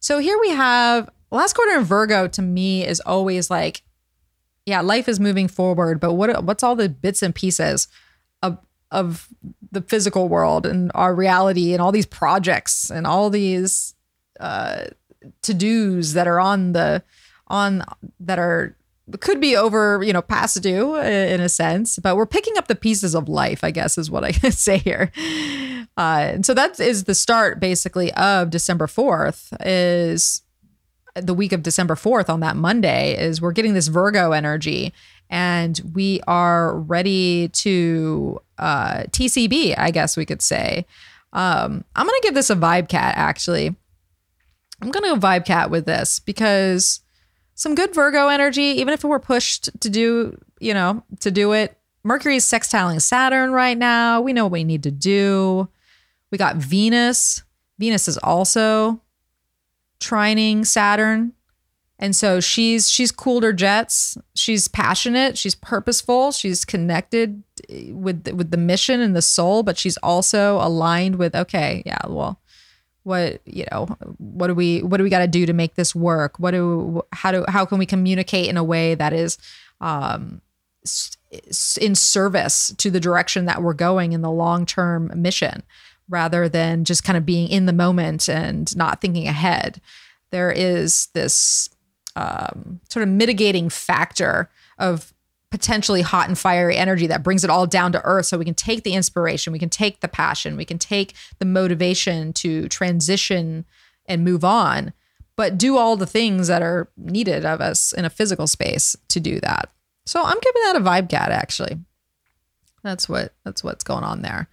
S1: So here we have last quarter in Virgo to me is always like, yeah, life is moving forward, but what what's all the bits and pieces of of the physical world and our reality and all these projects and all these uh, to dos that are on the on that are could be over you know past due in a sense but we're picking up the pieces of life i guess is what i [laughs] say here. Uh, and so that is the start basically of december 4th is the week of December 4th on that Monday is we're getting this Virgo energy and we are ready to uh, TCB, I guess we could say. Um, I'm going to give this a vibe cat actually. I'm going to go vibe cat with this because some good Virgo energy, even if were pushed to do, you know, to do it. Mercury is sextiling Saturn right now. We know what we need to do. We got Venus. Venus is also trining Saturn. And so she's she's cooled her jets. She's passionate, she's purposeful, she's connected with with the mission and the soul, but she's also aligned with okay, yeah, well, what, you know, what do we what do we got to do to make this work? What do how do how can we communicate in a way that is um in service to the direction that we're going in the long-term mission? Rather than just kind of being in the moment and not thinking ahead. There is this um, sort of mitigating factor of potentially hot and fiery energy that brings it all down to earth so we can take the inspiration, we can take the passion, we can take the motivation to transition and move on, but do all the things that are needed of us in a physical space to do that. So I'm giving that a vibe cat actually. That's what that's what's going on there.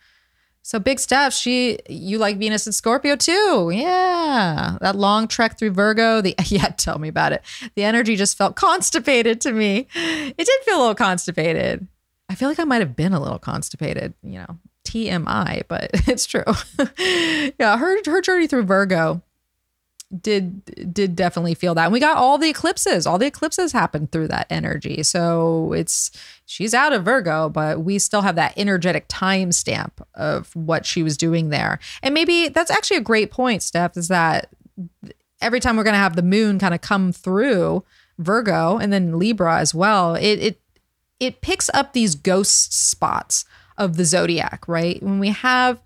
S1: So Big Steph. she you like Venus and Scorpio too. Yeah. That long trek through Virgo. The [laughs] yeah, tell me about it. The energy just felt constipated to me. It did feel a little constipated. I feel like I might have been a little constipated, you know, TMI, but [laughs] it's true. [laughs] yeah, her her journey through Virgo did did definitely feel that. And we got all the eclipses. All the eclipses happened through that energy. So it's she's out of Virgo, but we still have that energetic timestamp of what she was doing there. And maybe that's actually a great point, Steph, is that every time we're gonna have the moon kind of come through Virgo and then Libra as well, it it it picks up these ghost spots of the zodiac, right? When we have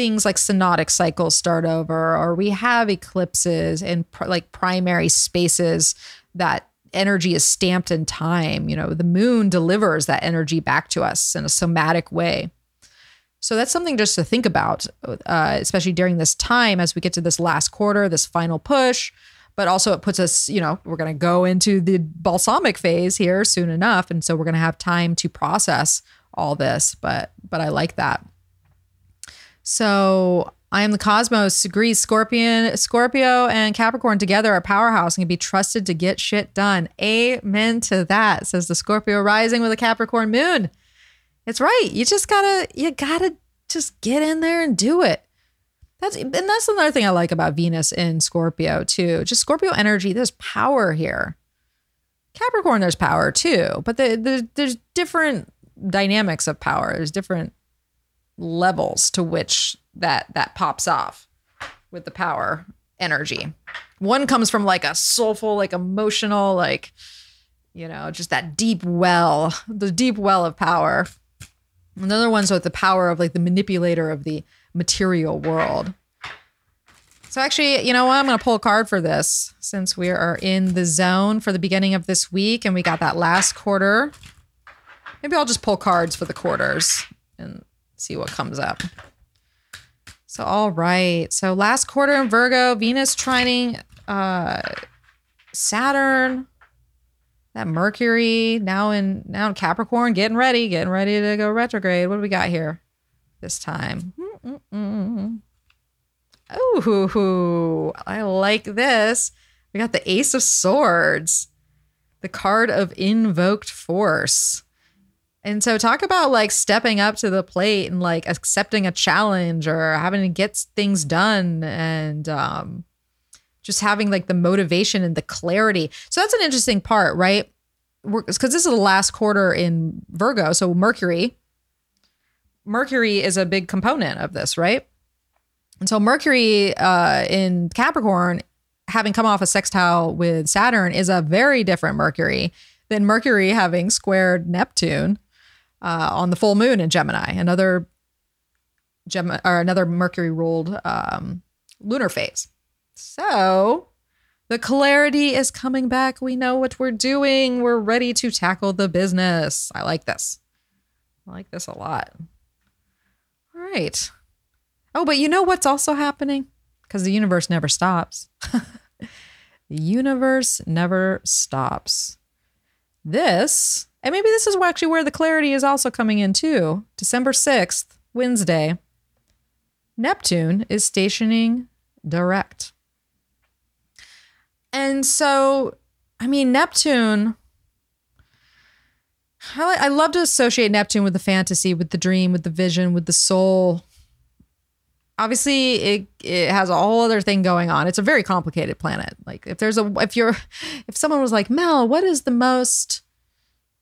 S1: things like synodic cycles start over, or we have eclipses and pr- like primary spaces that energy is stamped in time. You know, the moon delivers that energy back to us in a somatic way. So that's something just to think about, uh, especially during this time as we get to this last quarter, this final push. But also, it puts us, you know, we're going to go into the balsamic phase here soon enough, and so we're going to have time to process all this. But but I like that. So I am the cosmos agrees Scorpion, Scorpio and Capricorn together are powerhouse and can be trusted to get shit done. Amen to that, says the Scorpio rising with a Capricorn moon. It's right. You just gotta, you gotta just get in there and do it. That's and that's another thing I like about Venus in Scorpio too. Just Scorpio energy. There's power here. Capricorn, there's power too, but the, the, there's different dynamics of power. There's different levels to which that that pops off with the power energy. One comes from like a soulful, like emotional, like you know, just that deep well, the deep well of power. Another one's with the power of like the manipulator of the material world. So actually, you know what? I'm going to pull a card for this since we are in the zone for the beginning of this week and we got that last quarter. Maybe I'll just pull cards for the quarters and see what comes up. So all right. So last quarter in Virgo, Venus trining uh Saturn, that Mercury now in now in Capricorn, getting ready, getting ready to go retrograde. What do we got here this time? Oh, I like this. We got the Ace of Swords, the card of invoked force. And so, talk about like stepping up to the plate and like accepting a challenge or having to get things done and um, just having like the motivation and the clarity. So, that's an interesting part, right? Because this is the last quarter in Virgo. So, Mercury, Mercury is a big component of this, right? And so Mercury uh, in Capricorn, having come off a sextile with Saturn, is a very different Mercury than Mercury having squared Neptune uh, on the full moon in Gemini, another Gem- or another Mercury ruled um, lunar phase. So the clarity is coming back. We know what we're doing. We're ready to tackle the business. I like this. I like this a lot. All right. Oh, but you know what's also happening? Because the universe never stops. [laughs] the universe never stops. This, and maybe this is actually where the clarity is also coming in too. December 6th, Wednesday, Neptune is stationing direct. And so, I mean, Neptune, I, love to associate Neptune with the fantasy, with the dream, with the vision, with the soul obviously it it has a whole other thing going on. It's a very complicated planet. Like if there's a if you're if someone was like, "Mel, what is the most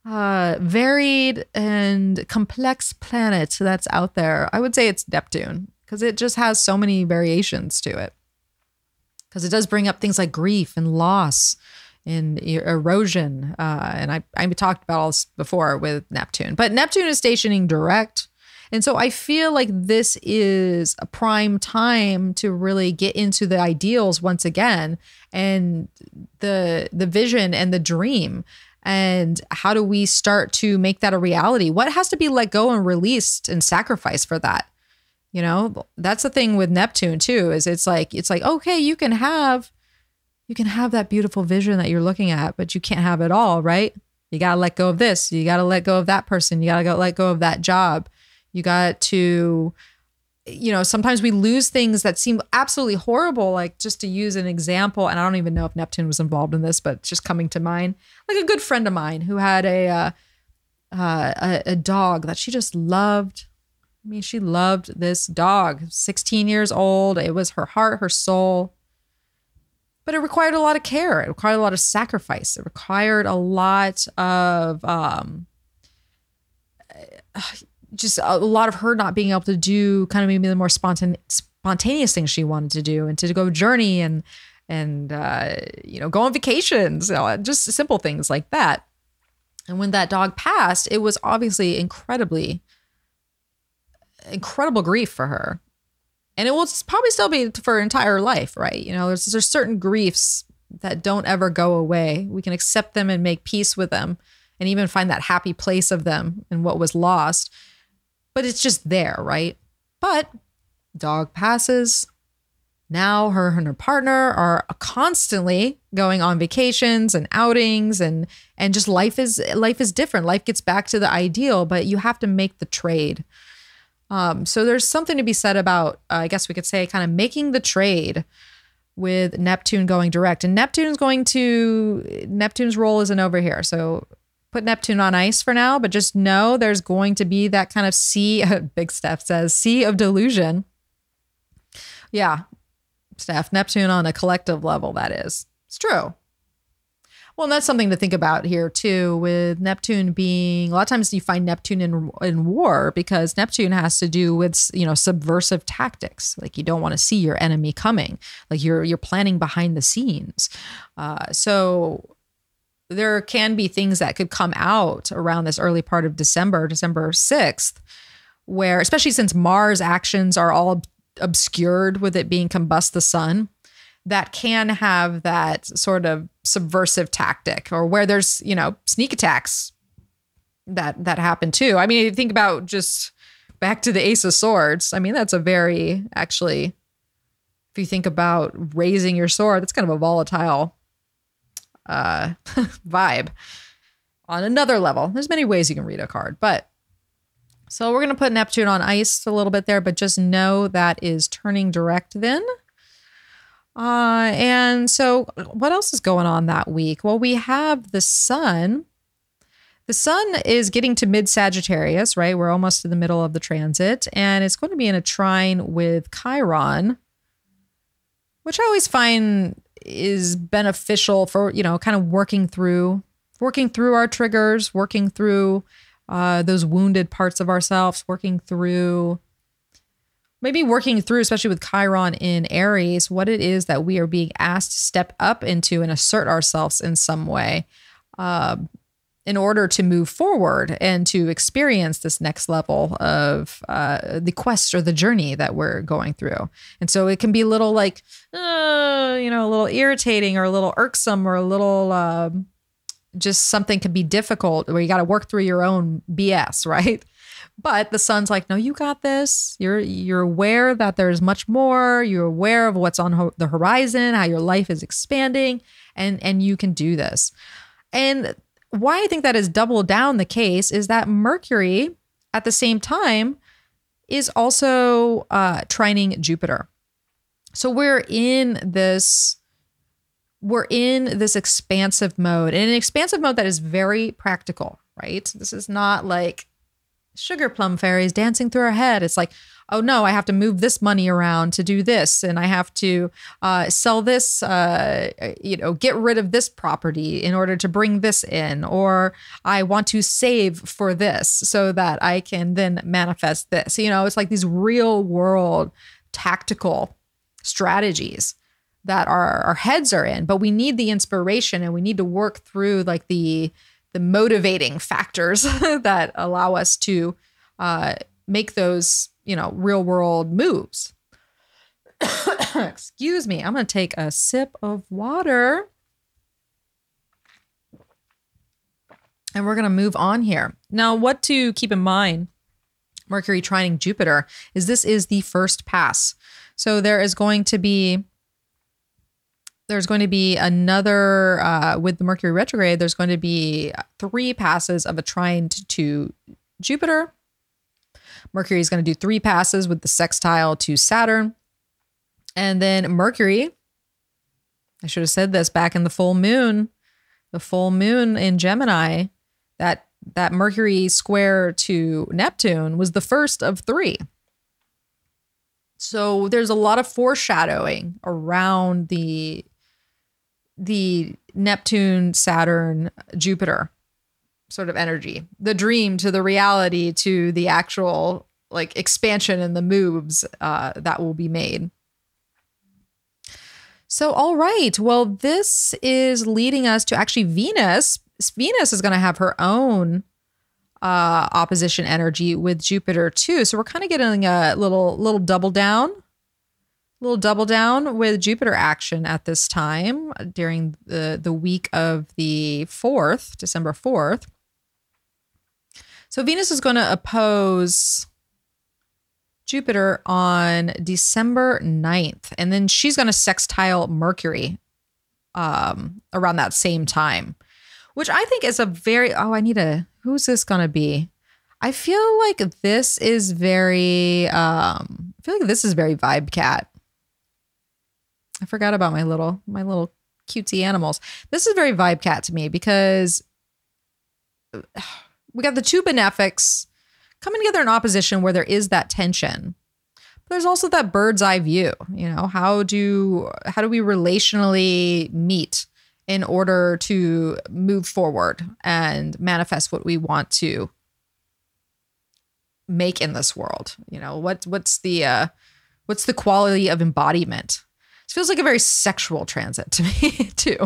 S1: uh varied and complex planet that's out there?" I would say it's Neptune because it just has so many variations to it. Cuz it does bring up things like grief and loss and erosion. Uh, and I, I talked about all this before with Neptune, but Neptune is stationing direct and so I feel like this is a prime time to really get into the ideals once again and the the vision and the dream and how do we start to make that a reality? What has to be let go and released and sacrificed for that? You know, that's the thing with Neptune too is it's like it's like okay, you can have you can have that beautiful vision that you're looking at, but you can't have it all, right? You got to let go of this. You got to let go of that person. You got to go let go of that job. You got to, you know, sometimes we lose things that seem absolutely horrible. Like just to use an example, and I don't even know if Neptune was involved in this, but just coming to mind, like a good friend of mine who had a uh, uh, a, a dog that she just loved. I mean, she loved this dog. 16 years old. It was her heart, her soul. But it required a lot of care. It required a lot of sacrifice. It required a lot of um, just a lot of her not being able to do kind of maybe the more spontan- spontaneous things she wanted to do and to go journey and and uh, you know go on vacations you know, just simple things like that. And when that dog passed it was obviously incredibly incredible grief for her. And it will probably still be for her entire life right? You know there's, there's certain griefs that don't ever go away. We can accept them and make peace with them and even find that happy place of them and what was lost but it's just there, right? But dog passes. Now her and her partner are constantly going on vacations and outings and and just life is life is different. Life gets back to the ideal, but you have to make the trade. Um, so there's something to be said about, uh, I guess we could say, kind of making the trade with Neptune going direct. And Neptune's going to Neptune's role isn't over here. So put Neptune on ice for now, but just know there's going to be that kind of sea, [laughs] Big Steph says, sea of delusion. Yeah, Steph, Neptune on a collective level, that is. It's true. Well, and that's something to think about here too, with Neptune being a lot of times you find Neptune in in war because Neptune has to do with you know subversive tactics. Like you don't want to see your enemy coming. Like you're you're planning behind the scenes. Uh, so there can be things that could come out around this early part of December, December sixth, where especially since Mars actions are all obscured with it being combust the sun that can have that sort of subversive tactic or where there's, you know, sneak attacks that that happen too. I mean, think about just back to the Ace of Swords. I mean, that's a very actually if you think about raising your sword, that's kind of a volatile uh [laughs] vibe on another level. There's many ways you can read a card, but so we're going to put Neptune on ice a little bit there, but just know that is turning direct then. Uh, and so, what else is going on that week? Well, we have the sun. The sun is getting to mid Sagittarius, right? We're almost in the middle of the transit, and it's going to be in a trine with Chiron, which I always find is beneficial for, you know, kind of working through working through our triggers, working through uh, those wounded parts of ourselves, working through maybe working through, especially with Chiron in Aries, what it is that we are being asked to step up into and assert ourselves in some way. Uh, in order to move forward and to experience this next level of uh, the quest or the journey that we're going through. And so it can be a little like, uh, you know, a little irritating or a little irksome or a little. Um, just something can be difficult where you got to work through your own BS, [laughs] right? But the sun's like, no, you got this. You're you're aware that there's much more. You're aware of what's on ho- the horizon, how your life is expanding, and and you can do this. And why I think that is double down the case is that Mercury, at the same time, is also uh, trining Jupiter. So we're in this we're in this expansive mode, and an expansive mode that is very practical, right? This is not like sugar plum fairies dancing through our head. It's like, oh no, I have to move this money around to do this, and I have to uh, sell this, uh, you know, get rid of this property in order to bring this in, or I want to save for this so that I can then manifest this. You know, it's like these real world tactical strategies that our, our heads are in, but we need the inspiration and we need to work through like the the motivating factors [laughs] that allow us to uh, make those, you know, real world moves. [coughs] Excuse me. I'm going to take a sip of water. And we're going to move on here. Now, what to keep in mind Mercury trining Jupiter is this is the first pass. So there is going to be there's going to be another uh, with the Mercury retrograde. There's going to be three passes of a trine to Jupiter. Mercury is going to do three passes with the sextile to Saturn, and then Mercury. I should have said this back in the full moon, the full moon in Gemini. That that Mercury square to Neptune was the first of three. So there's a lot of foreshadowing around the the Neptune, Saturn, Jupiter sort of energy, the dream to the reality to the actual like expansion and the moves uh, that will be made. So, all right. Well, this is leading us to actually Venus. Venus is going to have her own uh, opposition energy with Jupiter too. So we're kind of getting a little little double down little double down with Jupiter action at this time during the, the week of the 4th, December 4th. So Venus is going to oppose Jupiter on December 9th, and then she's going to sextile Mercury um, around that same time, which I think is a very, oh, I need a, who's this going to be? I feel like this is very, um, I feel like this is very vibe cat. I forgot about my little my little cutesy animals. This is very vibe cat to me because we got the two benefics coming together in opposition where there is that tension. But there's also that bird's eye view. You know, how do how do we relationally meet in order to move forward and manifest what we want to make in this world. You know, what what's the uh what's the quality of embodiment? It feels like a very sexual transit to me [laughs] too.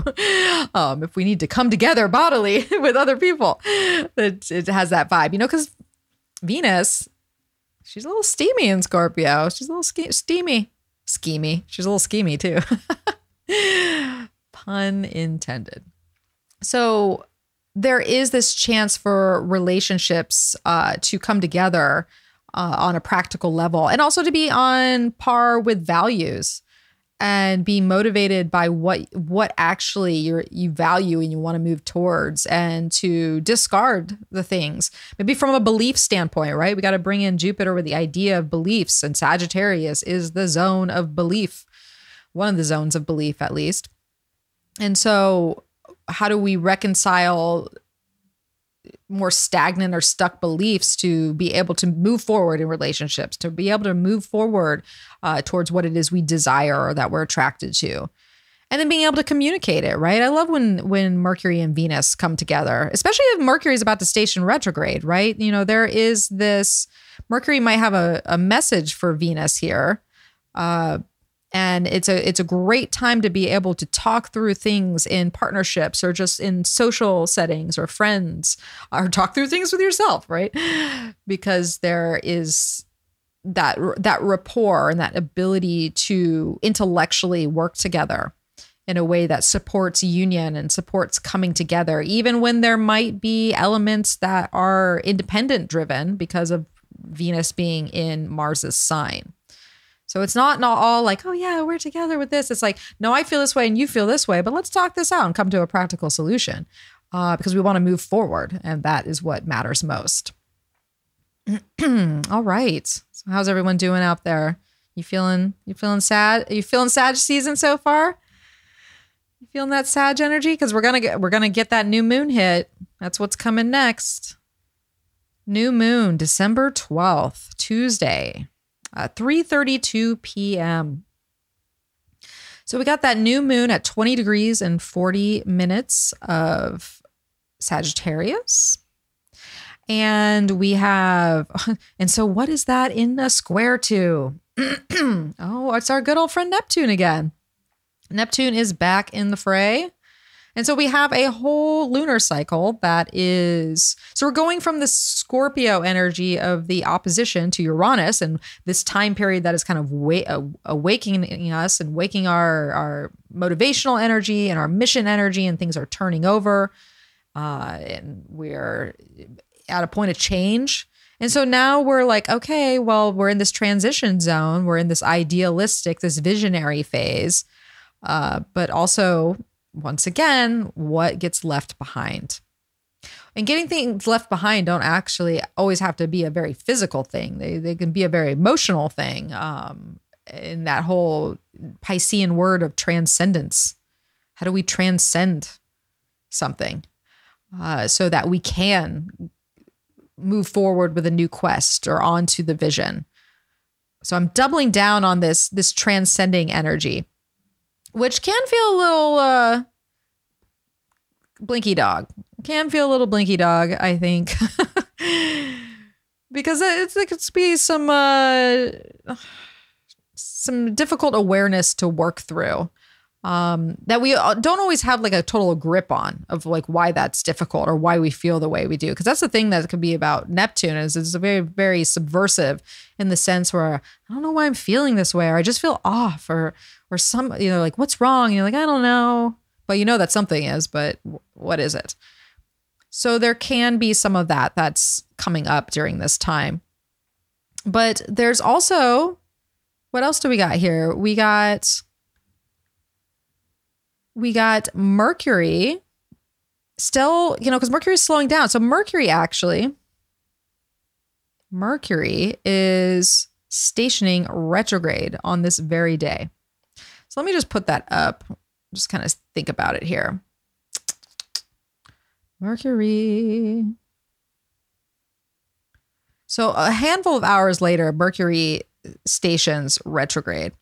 S1: Um, if we need to come together bodily [laughs] with other people, it, it has that vibe, you know, because Venus, she's a little steamy in Scorpio. She's a little ske- steamy, schemy. She's a little schemy too. [laughs] Pun intended. So there is this chance for relationships uh, to come together uh, on a practical level and also to be on par with values and be motivated by what what actually you you value and you want to move towards and to discard the things. Maybe from a belief standpoint right? We got to bring in jupiter with the idea of beliefs and sagittarius is the zone of belief one of the zones of belief at least. And so how do we reconcile more stagnant or stuck beliefs to be able to move forward in relationships, to be able to move forward uh, towards what it is we desire or that we're attracted to. And then being able to communicate it, right? I love when when Mercury and Venus come together, especially if Mercury is about to station retrograde, right? You know, there is this Mercury might have a, a message for Venus here. Uh, and it's a it's a great time to be able to talk through things in partnerships or just in social settings or friends or talk through things with yourself right? Because there is that that rapport and that ability to intellectually work together in a way that supports union and supports coming together even when there might be elements that are independent driven because of Venus being in Mars's sign so it's not not all like, oh yeah, we're together with this. It's like, no, I feel this way and you feel this way, but let's talk this out and come to a practical solution uh, because we want to move forward, and that is what matters most. [clears throat] all right. So how's everyone doing out there? You feeling you feeling Sag? Are you feeling Sag season so far? You feeling that Sag energy? Because we're gonna get we're gonna get that new moon hit. That's what's coming next. New moon, December 12th, Tuesday uh, 3:32 p.m. So we got that new moon at 20 degrees and 40 minutes of Sagittarius. And we have, [laughs] and so what is that in a square to? [clears throat] oh, it's our good old friend Neptune again. Neptune is back in the fray. And so we have a whole lunar cycle that is so we're going from the Scorpio energy of the opposition to Uranus and this time period that is kind of wa- awakening us and waking our our motivational energy and our mission energy and things are turning over uh, and we're at a point of change. And so now we're like, okay, well, we're in this transition zone. We're in this idealistic, this visionary phase. Uh, but also once again, what gets left behind. And getting things left behind don't actually always have to be a very physical thing. They, they can be a very emotional thing. Um, in that whole Piscean word of transcendence. How do we transcend something uh, so that we can move forward with a new quest or onto the vision? So I'm doubling down on this this transcending energy which can feel a little uh, blinky dog. Can feel a little blinky dog, I think. [laughs] because it's it could be some uh, some difficult awareness to work through um, that we don't always have like a total grip on of like why that's difficult or why we feel the way we do. Because that's the thing that could be about Neptune is it's very very subversive in the sense where I don't know why I'm feeling this way or I just feel off or or some you know like what's wrong and you're like I don't know, but you know that something is, but what is it? So there can be some of that that's coming up during this time. But there's also what else do we got here? We got we got Mercury still, you know, because Mercury is slowing down. So Mercury actually, Mercury is stationing retrograde on this very day. So let me just put that up. Just kind of think about it here. Mercury. So a handful of hours later, Mercury stations retrograde.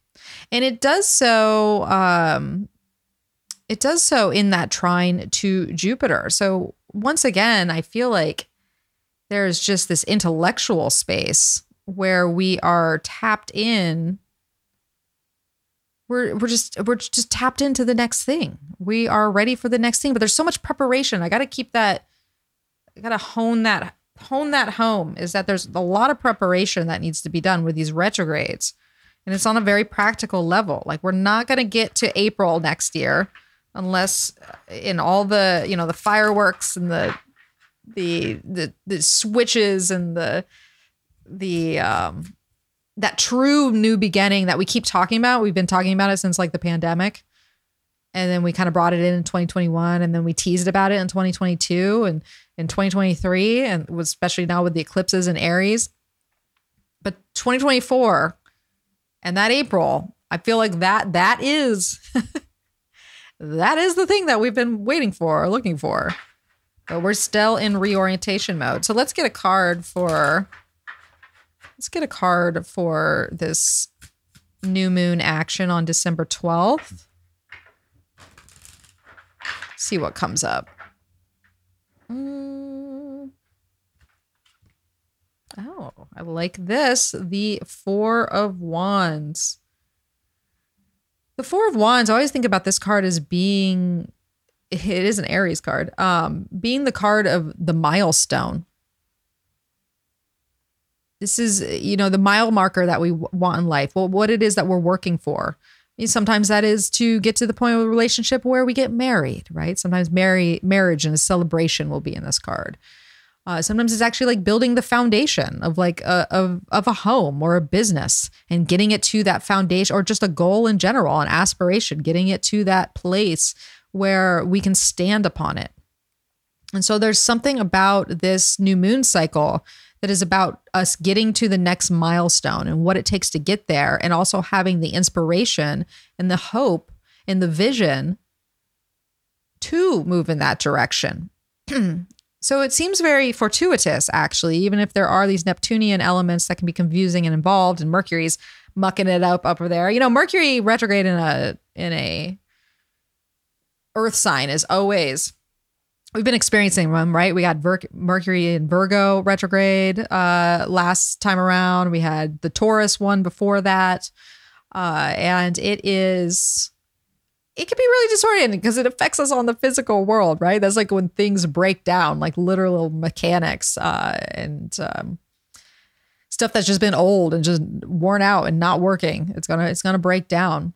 S1: And it does so um, it does so in that trine to Jupiter. So once again, I feel like there's just this intellectual space where we are tapped in we're we're just we're just tapped into the next thing. We are ready for the next thing, but there's so much preparation. I got to keep that I got to hone that hone that home is that there's a lot of preparation that needs to be done with these retrogrades. And it's on a very practical level. Like we're not going to get to April next year unless in all the, you know, the fireworks and the the the the switches and the the um that true new beginning that we keep talking about. We've been talking about it since like the pandemic. And then we kind of brought it in in 2021 and then we teased about it in 2022 and in 2023 and especially now with the eclipses in Aries. But 2024 and that April, I feel like that that is [laughs] that is the thing that we've been waiting for or looking for. But we're still in reorientation mode. So let's get a card for let's get a card for this new moon action on December 12th. See what comes up. Mm. Oh, I like this. The Four of Wands. The Four of Wands, I always think about this card as being it is an Aries card. Um, being the card of the milestone. This is, you know, the mile marker that we want in life. Well, what it is that we're working for. I mean, sometimes that is to get to the point of a relationship where we get married, right? Sometimes marry, marriage and a celebration will be in this card. Uh, sometimes it's actually like building the foundation of like a of, of a home or a business and getting it to that foundation or just a goal in general, an aspiration, getting it to that place where we can stand upon it. And so there's something about this new moon cycle that is about us getting to the next milestone and what it takes to get there, and also having the inspiration and the hope and the vision to move in that direction. [clears throat] so it seems very fortuitous, actually, even if there are these Neptunian elements that can be confusing and involved, and Mercury's mucking it up up there. You know, Mercury retrograde in a in a earth sign is always we've been experiencing them, right? We Ver- Mercury in Virgo retrograde uh, last time around. We had the Taurus one before that. Uh, and it is, it can be really disorienting because it affects us on the physical world, right? That's like when things break down, like literal mechanics uh, and um, stuff that's just been old and just worn out and not working. It's gonna, it's gonna break down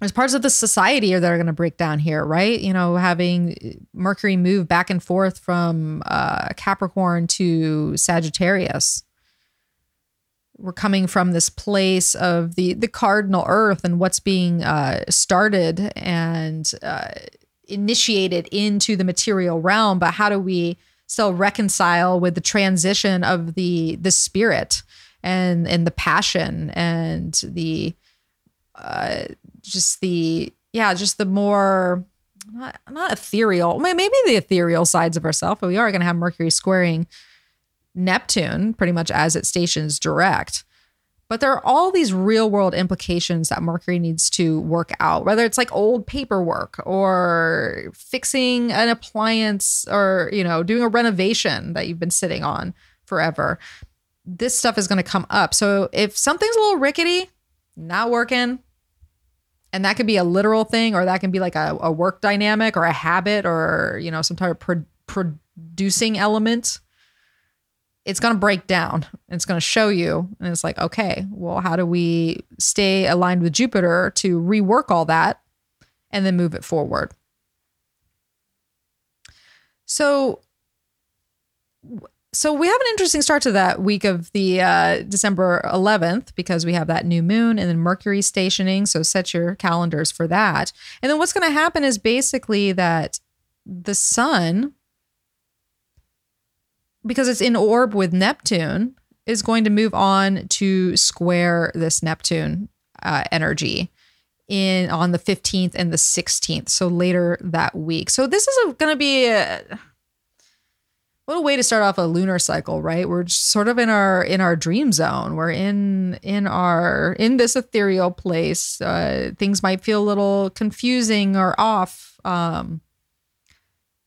S1: there's parts of the society that are to break down here, right? You know, having Mercury move back and forth from uh, Capricorn to Sagittarius. We're coming from this place of the the cardinal Earth and what's being uh, started and uh, initiated into the material realm, but how do we still reconcile with the transition of the the spirit and and the passion and the uh, just the yeah, just the more not, not ethereal, maybe the ethereal sides of ourselves, but we are going to have Mercury squaring Neptune pretty much as it stations direct. But there are all these real world implications that Mercury needs to work out, whether it's like old paperwork or fixing an appliance or, you know, doing a renovation that you've been sitting on forever. This stuff is going to come up. So if something's a little rickety, not working, and that could be a literal thing or that can be like a, a work dynamic or a habit or you know some type of pro- producing element it's going to break down it's going to show you and it's like okay well how do we stay aligned with jupiter to rework all that and then move it forward so so we have an interesting start to that week of the uh, December 11th because we have that new moon and then Mercury stationing. So set your calendars for that. And then what's going to happen is basically that the sun, because it's in orb with Neptune, is going to move on to square this Neptune uh, energy in on the 15th and the 16th. So later that week. So this is going to be a what a way to start off a lunar cycle, right? We're sort of in our in our dream zone. We're in in our in this ethereal place. Uh, things might feel a little confusing or off, um,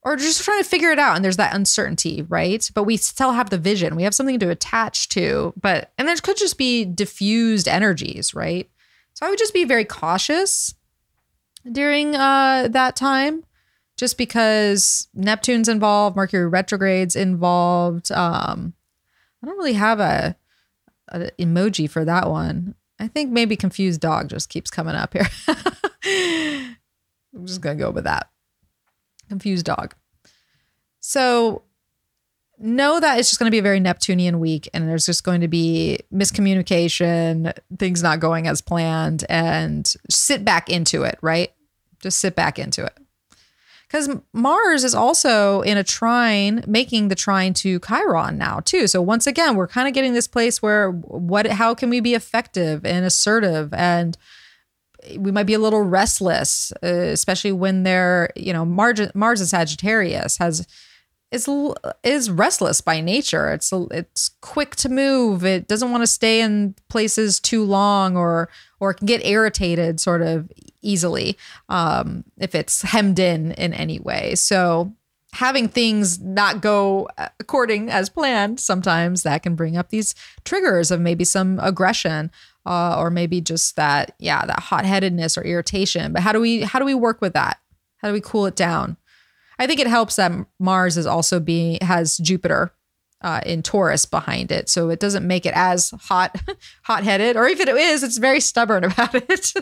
S1: or just trying to figure it out. And there's that uncertainty, right? But we still have the vision. We have something to attach to. But and there could just be diffused energies, right? So I would just be very cautious during uh, that time just because Neptune's involved, Mercury retrograde's involved. Um, I don't really have a, a emoji for that one. I think maybe confused dog just keeps coming up here. [laughs] I'm just gonna go with that. Confused dog. So know that it's just going to be a very Neptunian week and there's just going to be miscommunication, things not going as planned, and sit back into it, right? Just sit back into it because Mars is also in a trine, making the trine to Chiron now too. So once again, we're kind of getting this place where what, how can we be effective and assertive, and we might be a little restless, uh, especially when they're, you know, Mars, Mars in Sagittarius has is is restless by nature. It's it's quick to move. It doesn't want to stay in places too long, or or can get irritated sort of easily um, if it's hemmed in in any way. So having things not go according as planned, sometimes that can bring up these triggers of maybe some aggression. Uh, or maybe just that, yeah, that hot-headedness or irritation. But how do we how do we work with that? How do we cool it down? I think it helps that Mars is also being has Jupiter uh, in Taurus behind it, so it doesn't make it as hot, [laughs] hot headed, or if it is, it's very stubborn [laughs] about it.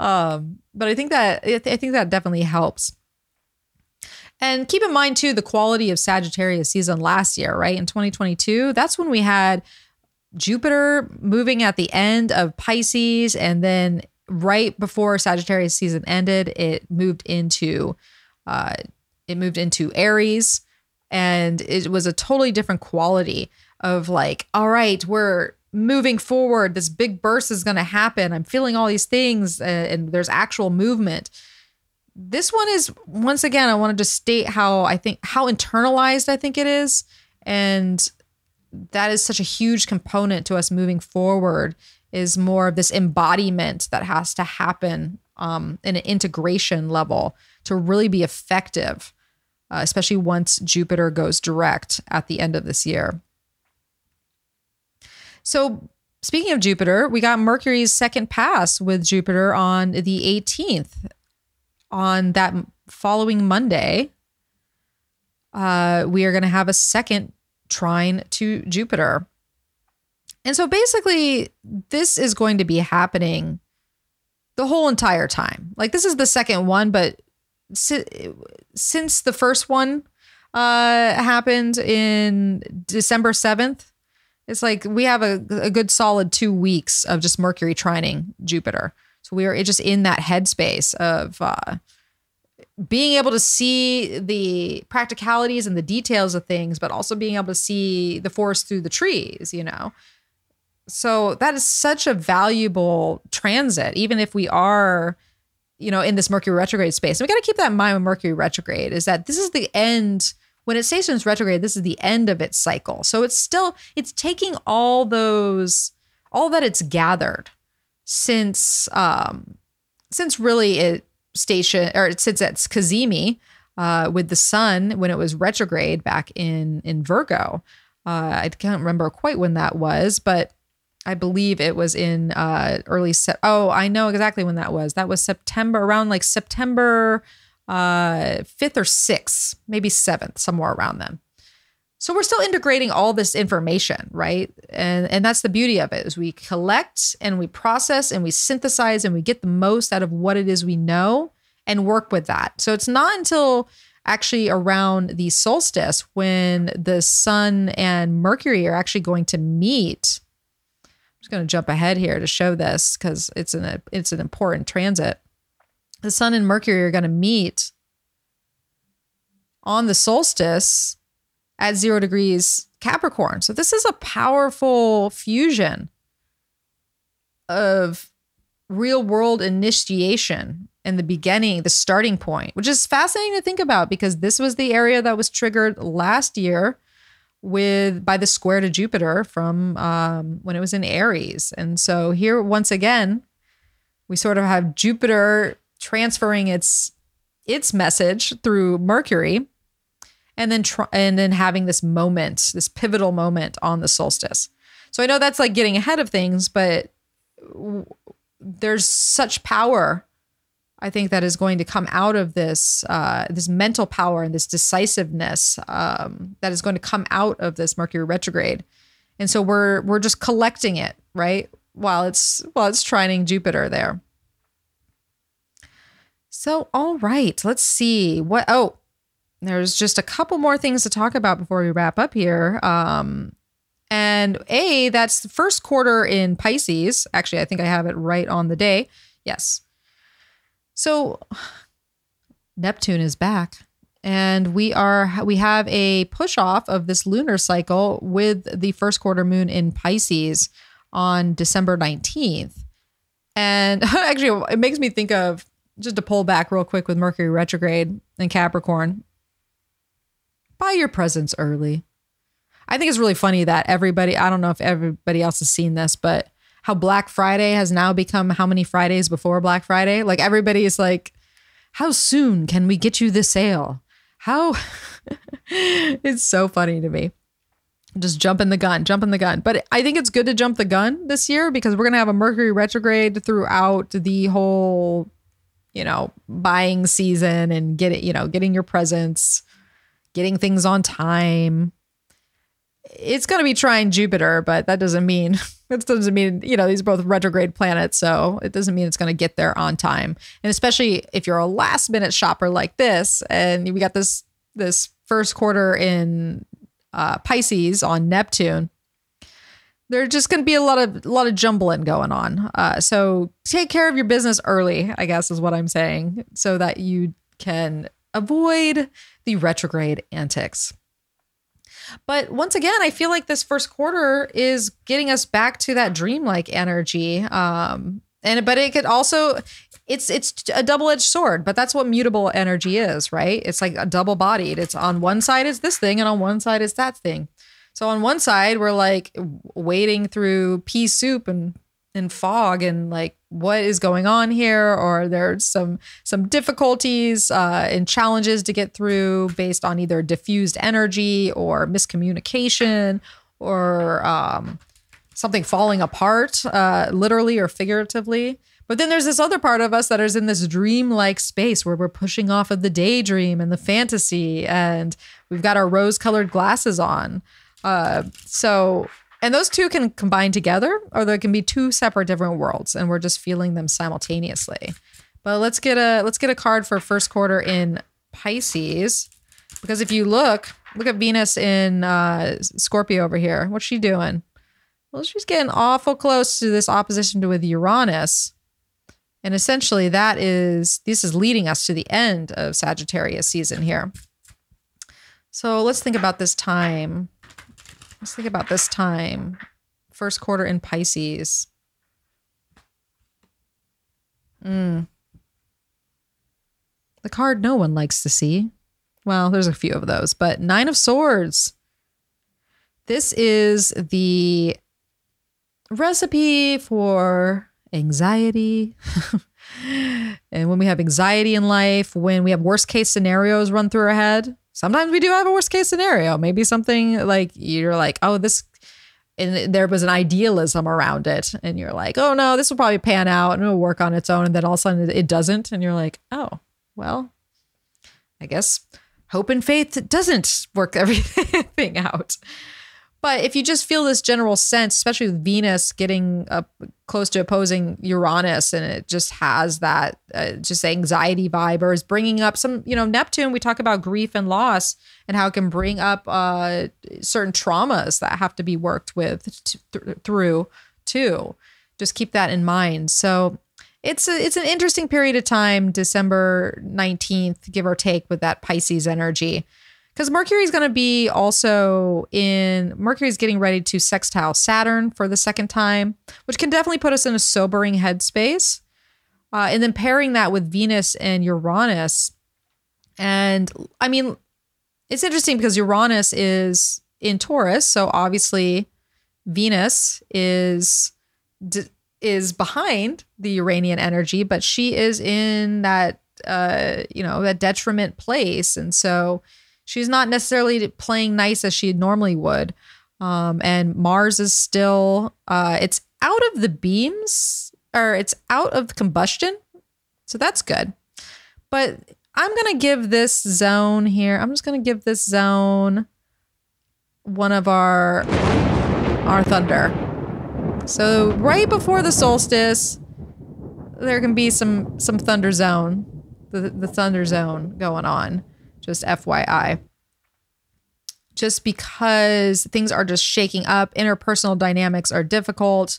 S1: um, but I think that I think that definitely helps. And keep in mind too the quality of Sagittarius season last year, right? In 2022, that's when we had Jupiter moving at the end of Pisces, and then right before Sagittarius season ended, it moved into uh, it moved into Aries and it was a totally different quality of like all right we're moving forward. This big burst is going to happen. I'm feeling all these things and, and there's actual movement. This one is once again i wanted to just state how i think how internalized i think it is and that is such a huge component to us moving forward is more of this embodiment that has to happen um, in an integration level to really be effective, uh, especially once Jupiter goes direct at the end of this year. So, speaking of Jupiter, we got Mercury's second pass with Jupiter on the 18th. On that following Monday, uh, we are going to have a second trine to Jupiter. And so basically, this is going to be happening the whole entire time. Like, this is the second one, but since the first one uh, happened in December 7th, it's like we have a, a good solid two weeks of just Mercury trining Jupiter. So we are just in that headspace of uh, being able to see the practicalities and the details of things, but also being able to see the forest through the trees, you know? So that is such a valuable transit, even if we are you know, in this Mercury retrograde space. And we got to keep that in mind with Mercury retrograde is that this is the end when it stations retrograde, this is the end of its cycle. So it's still it's taking all those all that it's gathered since um since really it station or since it's Cazimi uh with the sun when it was retrograde back in in Virgo. Uh I can't remember quite when that was, but I believe it was in uh, early. Se- oh, I know exactly when that was. That was September, around like September uh, fifth or sixth, maybe seventh, somewhere around then. So we're still integrating all this information, right? And and that's the beauty of it is we collect and we process and we synthesize and we get the most out of what it is we know and work with that. So it's not until actually around the solstice when the sun and Mercury are actually going to meet I'm just going to jump ahead here to show this because it's an it's an important transit. The Sun and Mercury are going to meet on the solstice at zero degrees Capricorn. So this is a powerful fusion of real world initiation in the beginning, the starting point, which is fascinating to think about because this was the area that was triggered last year with by the square to Jupiter from um, when it was in Aries. And so here once again, we sort of have Jupiter transferring its its message through Mercury and then and then having this moment, this pivotal moment on the solstice. So I know that's like getting ahead of things, but w- there's such power I think that is going to come out of this uh, this mental power and this decisiveness um, that is going to come out of this Mercury retrograde, and so we're we're just collecting it right while it's while it's trining Jupiter there. So all right, let's see what oh there's just a couple more things to talk about before we wrap up here. Um, and A, that's the first quarter in Pisces. Actually, I think I have it right on the day. Yes. So Neptune is back and we are we have a push off of this lunar cycle with the first quarter moon in Pisces on December 19th. And [laughs] actually it makes me think of just to pull back real quick with Mercury retrograde and Capricorn buy your presents early. I think it's really funny that everybody, I don't know if everybody else has seen this, but how Black Friday has now become how many Fridays before Black Friday? Like everybody is like, how soon can we get you the sale? How [laughs] it's so funny to me. Just jumping the gun, jumping the gun. But I think it's good to jump the gun this year because we're going to have a Mercury retrograde throughout the whole, you know, buying season and get it, you know, getting your presents getting things on time. It's going to be trining Jupiter, but that doesn't mean [laughs] that doesn't mean you know these are both retrograde planets, so it doesn't mean it's going to get there on time. And especially if you're a last minute shopper like this, and we got this this first quarter in uh, Pisces on Neptune, there's just going to be a lot of a lot of jumbling going on. Uh, so take care of your business early, I guess is what I'm saying, so that you can avoid the retrograde antics. But once again, I feel like this first quarter is getting us back to that dreamlike energy. Um, and but it could also it's it's a double-edged sword, but that's what mutable energy is, right? It's like a double-bodied. It's on one side is this thing, and on one side is that thing. So on one side, we're like wading through pea soup and and fog and like what is going on here? Or there's some some difficulties uh, and challenges to get through based on either diffused energy or miscommunication or um, something falling apart uh, literally or figuratively? But then there's this other part of us that is in this dream-like space where we're pushing off of the daydream and the fantasy and we've got our rose-colored glasses on. Uh, so and those two can combine together, or there can be two separate different worlds, and we're just feeling them simultaneously. But let's get a let's get a card for first quarter in Pisces, because if you look, look at Venus in uh, Scorpio over here. What's she doing? Well, she's getting awful close to this opposition to with Uranus. And essentially, that is this is leading us to the end of Sagittarius season here. So let's think about this time. Let's think about this time. First quarter in Pisces. Mm. The card no one likes to see. Well, there's a few of those, but Nine of Swords. This is the recipe for anxiety. [laughs] and when we have anxiety in life, when we have worst case scenarios run through our head, sometimes we do have a worst case scenario. Maybe something like you're like, oh, this, and there was an idealism around it. And you're like, oh no, this will probably pan out and it'll work on its own. And then all of a sudden it doesn't. And you're like, oh, well, I guess hope and faith doesn't work [laughs] everything out. But if you just feel this general sense, especially with Venus getting up close to opposing Uranus, and it just has that uh, just anxiety vibe, or is bringing up some, you know, Neptune. We talk about grief and loss and how it can bring up uh, certain traumas that have to be worked with th- through too. Just keep that in mind. So it's a, it's an interesting period of time, December nineteenth, give or take, with that Pisces energy because Mercury is going to be also in Mercury is getting ready to sextile Saturn for the second time, which can definitely put us in a sobering headspace. Uh, and then pairing that with Venus and Uranus. And I mean, it's interesting because Uranus is in Taurus. So obviously, Venus is is behind the Uranian energy, but she is in that uh, you know that detriment place, and so she's not necessarily playing nice as she normally would. Um, and Mars is still uh, it's out of the beams or it's out of combustion, so that's good. But I'm gonna give this zone here. I'm just gonna give this zone one of our our thunder. So right before the solstice, there can be some some thunder zone, the the thunder zone going on. Just FYI. Just because things are just shaking up, interpersonal dynamics are difficult.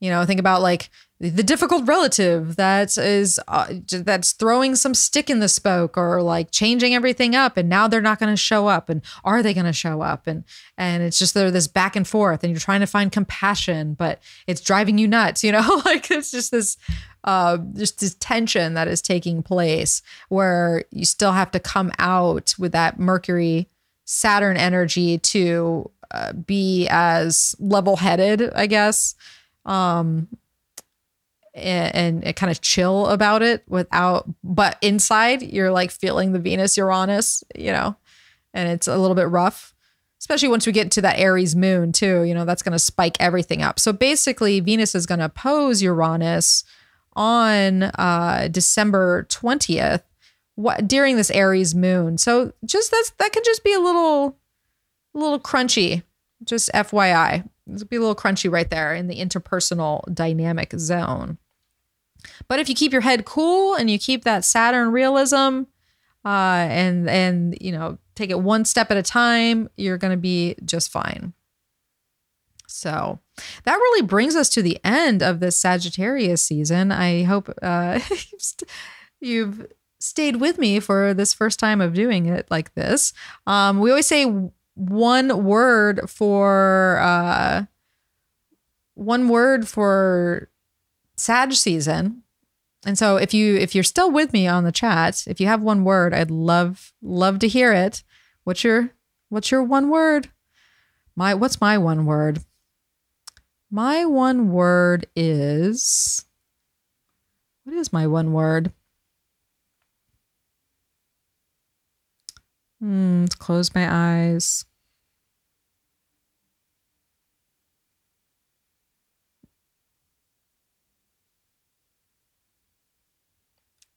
S1: You know, think about like the difficult relative that is uh, that's throwing some stick in the spoke or like changing everything up and now they're not going to show up and are they going to show up? And and it's just there this back and forth and you're trying to find compassion but it's driving you nuts you know? [laughs] Like it's just this uh just this tension that is taking place where you still have to come out with that mercury saturn energy to uh, be as level-headed i guess um and, and kind of chill about it without but inside you're like feeling the venus uranus you know and it's a little bit rough especially once we get to that aries moon too you know that's going to spike everything up. So basically venus is going to oppose uranus on uh december 20th what during this aries moon. So just that's that can just be a little a little crunchy just fyi it'll be a little crunchy right there in the interpersonal dynamic zone but if you keep your head cool and you keep that Saturn realism, uh, and and you know take it one step at a time, you're going to be just fine. So that really brings us to the end of this Sagittarius season. I hope uh, [laughs] you've stayed with me for this first time of doing it like this. Um, we always say one word for uh, one word for Sag season. And so if you if you're still with me on the chat, if you have one word, I'd love love to hear it. What's your what's your one word? My what's my one word? My one word is What is my one word? Hmm, close my eyes.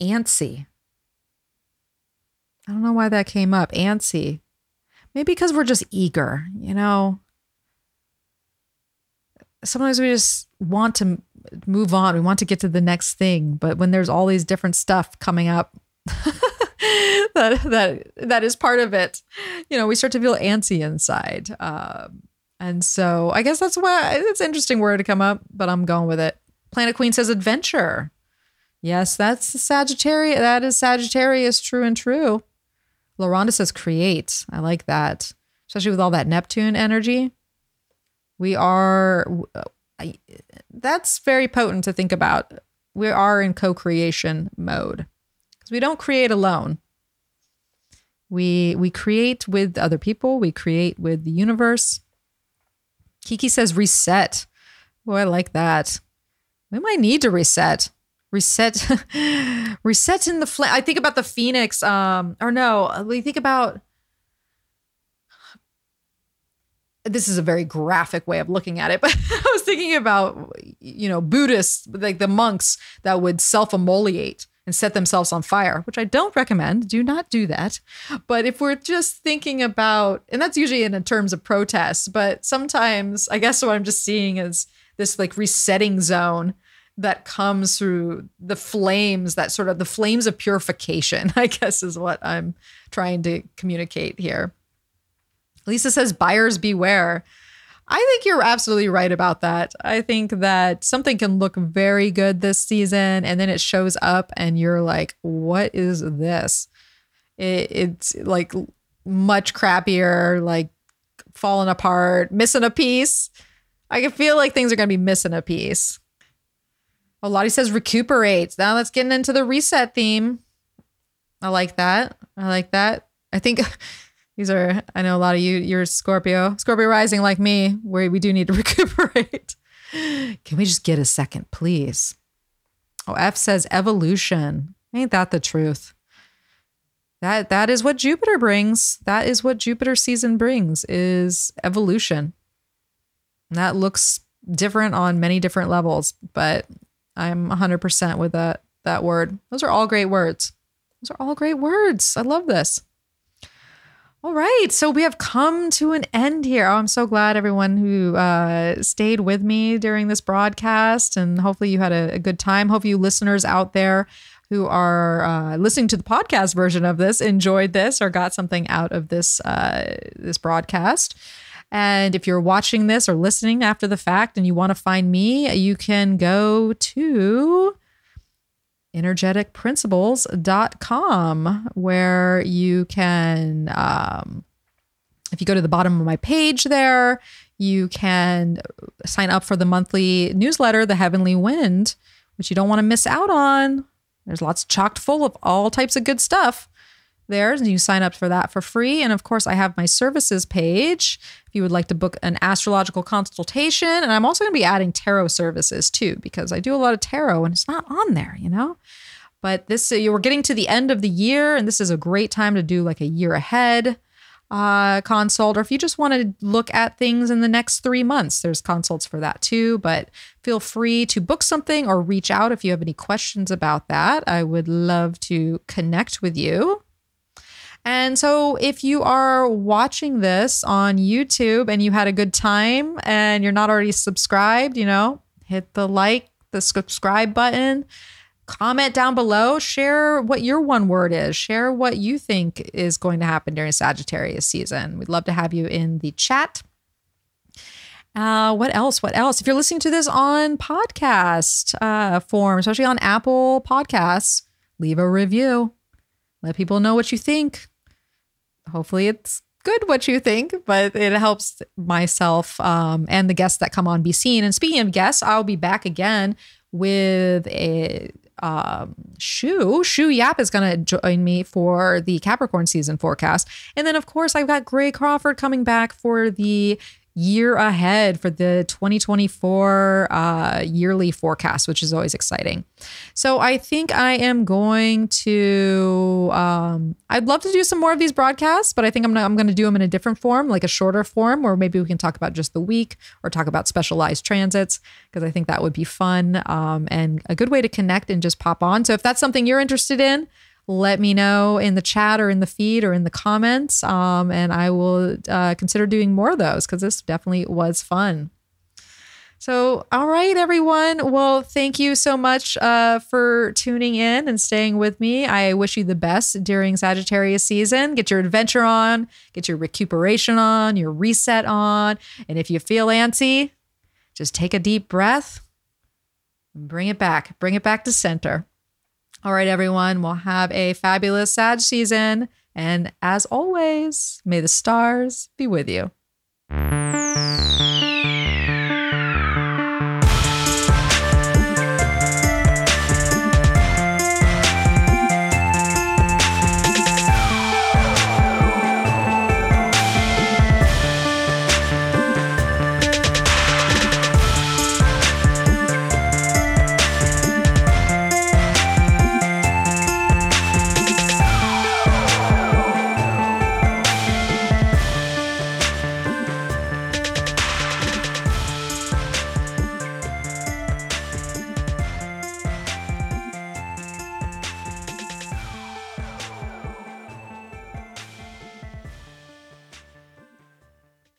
S1: Antsy. I don't know why that came up. Antsy. Maybe because we're just eager, you know? Sometimes we just want to move on. We want to get to the next thing. But when there's all these different stuff coming up, [laughs] that that that is part of it. You know, we start to feel antsy inside. Um, and so I guess that's why it's an interesting word to come up, but I'm going with it. Planet Queen says adventure. Yes, that's Sagittarius. That is Sagittarius, true and true. Laronda says create. I like that, especially with all that Neptune energy. We are. I, that's very potent to think about. We are in co-creation mode because we don't create alone. We we create with other people. We create with the universe. Kiki says reset. Oh, I like that. We might need to reset reset [laughs] reset in the flame i think about the phoenix um or no we think about this is a very graphic way of looking at it [laughs] but i was thinking about you know buddhists like the monks that would self-immolate and set themselves on fire which i don't recommend do not do that. But if we're just thinking about and that's usually in terms of protests but sometimes i guess what i'm just seeing is this like resetting zone that comes through the flames, that sort of the flames of purification, [laughs] I guess is what I'm trying to communicate here. Lisa says, buyers beware. I think you're absolutely right about that. I think that something can look very good this season and then it shows up and you're like, what is this? It, it's like much crappier, like falling apart, missing a piece. I can feel like things are going to be missing a piece Oh, Lottie says recuperate. Now let's get into the reset theme. I like that. I like that. I think [laughs] these are, I know a lot of you, you're Scorpio, Scorpio rising like me, where we do need to [laughs] recuperate. Can we just get a second, please? Oh, F says evolution. Ain't that the truth? That that is what Jupiter brings. That is what Jupiter season brings is evolution. And that looks different on many different levels, but I'm 100% with that that word. Those are all great words. Those are all great words. I love this. All right, so we have come to an end here. Oh, I'm so glad everyone who uh, stayed with me during this broadcast, and hopefully you had a, a good time. Hope you listeners out there who are uh, listening to the podcast version of this enjoyed this or got something out of this uh, this broadcast. And if you're watching this or listening after the fact and you want to find me, you can go to energeticprinciples.com where you can um, if you go to the bottom of my page there you can sign up for the monthly newsletter the heavenly wind which you don't want to miss out on. There's lots chocked full of all types of good stuff there and you sign up for that for free. And of course i have my services page if you would like to book an astrological consultation. And i'm also going to be adding tarot services too because i do a lot of tarot and it's not on there you know? But this uh, we're getting to the end of the year and this is a great time to do like a year ahead uh, consult or if you just want to look at things in the next three months there's consults for that too. But feel free to book something or reach out if you have any questions about that. I would love to connect with you and so, if you are watching this on YouTube and you had a good time and you're not already subscribed, you know, hit the like, the subscribe button, comment down below, share what your one word is, share what you think is going to happen during Sagittarius season. We'd love to have you in the chat. Uh, what else? What else? If you're listening to this on podcast uh, form, especially on Apple Podcasts, leave a review. Let people know what you think hopefully it's good what you think, but it helps myself um, and the guests that come on be seen. And speaking of guests, I'll be back again with a um, Shu. Shu Yap is going to join me for the Capricorn season forecast. And then, of course, I've got Gray Crawford coming back for the year ahead for the 2024 uh, yearly forecast, which is always exciting. So I think I am going to. Um, I'd love to do some more of these broadcasts, but I think I'm gonna, I'm going to do them in a different form, like a shorter form, or maybe we can talk about just the week or talk about specialized transits because I think that would be fun um, and a good way to connect and just pop on. So if that's something you're interested in let me know in the chat or in the feed or in the comments. Um, and I will uh, consider doing more of those because this definitely was fun. So, all right, everyone. Well, thank you so much uh, for tuning in and staying with me. I wish you the best during Sagittarius season. Get your adventure on, get your recuperation on, your reset on. And if you feel antsy, just take a deep breath and bring it back. Bring it back to center. All right, everyone, we'll have a fabulous Sag season. And as always, may the stars be with you.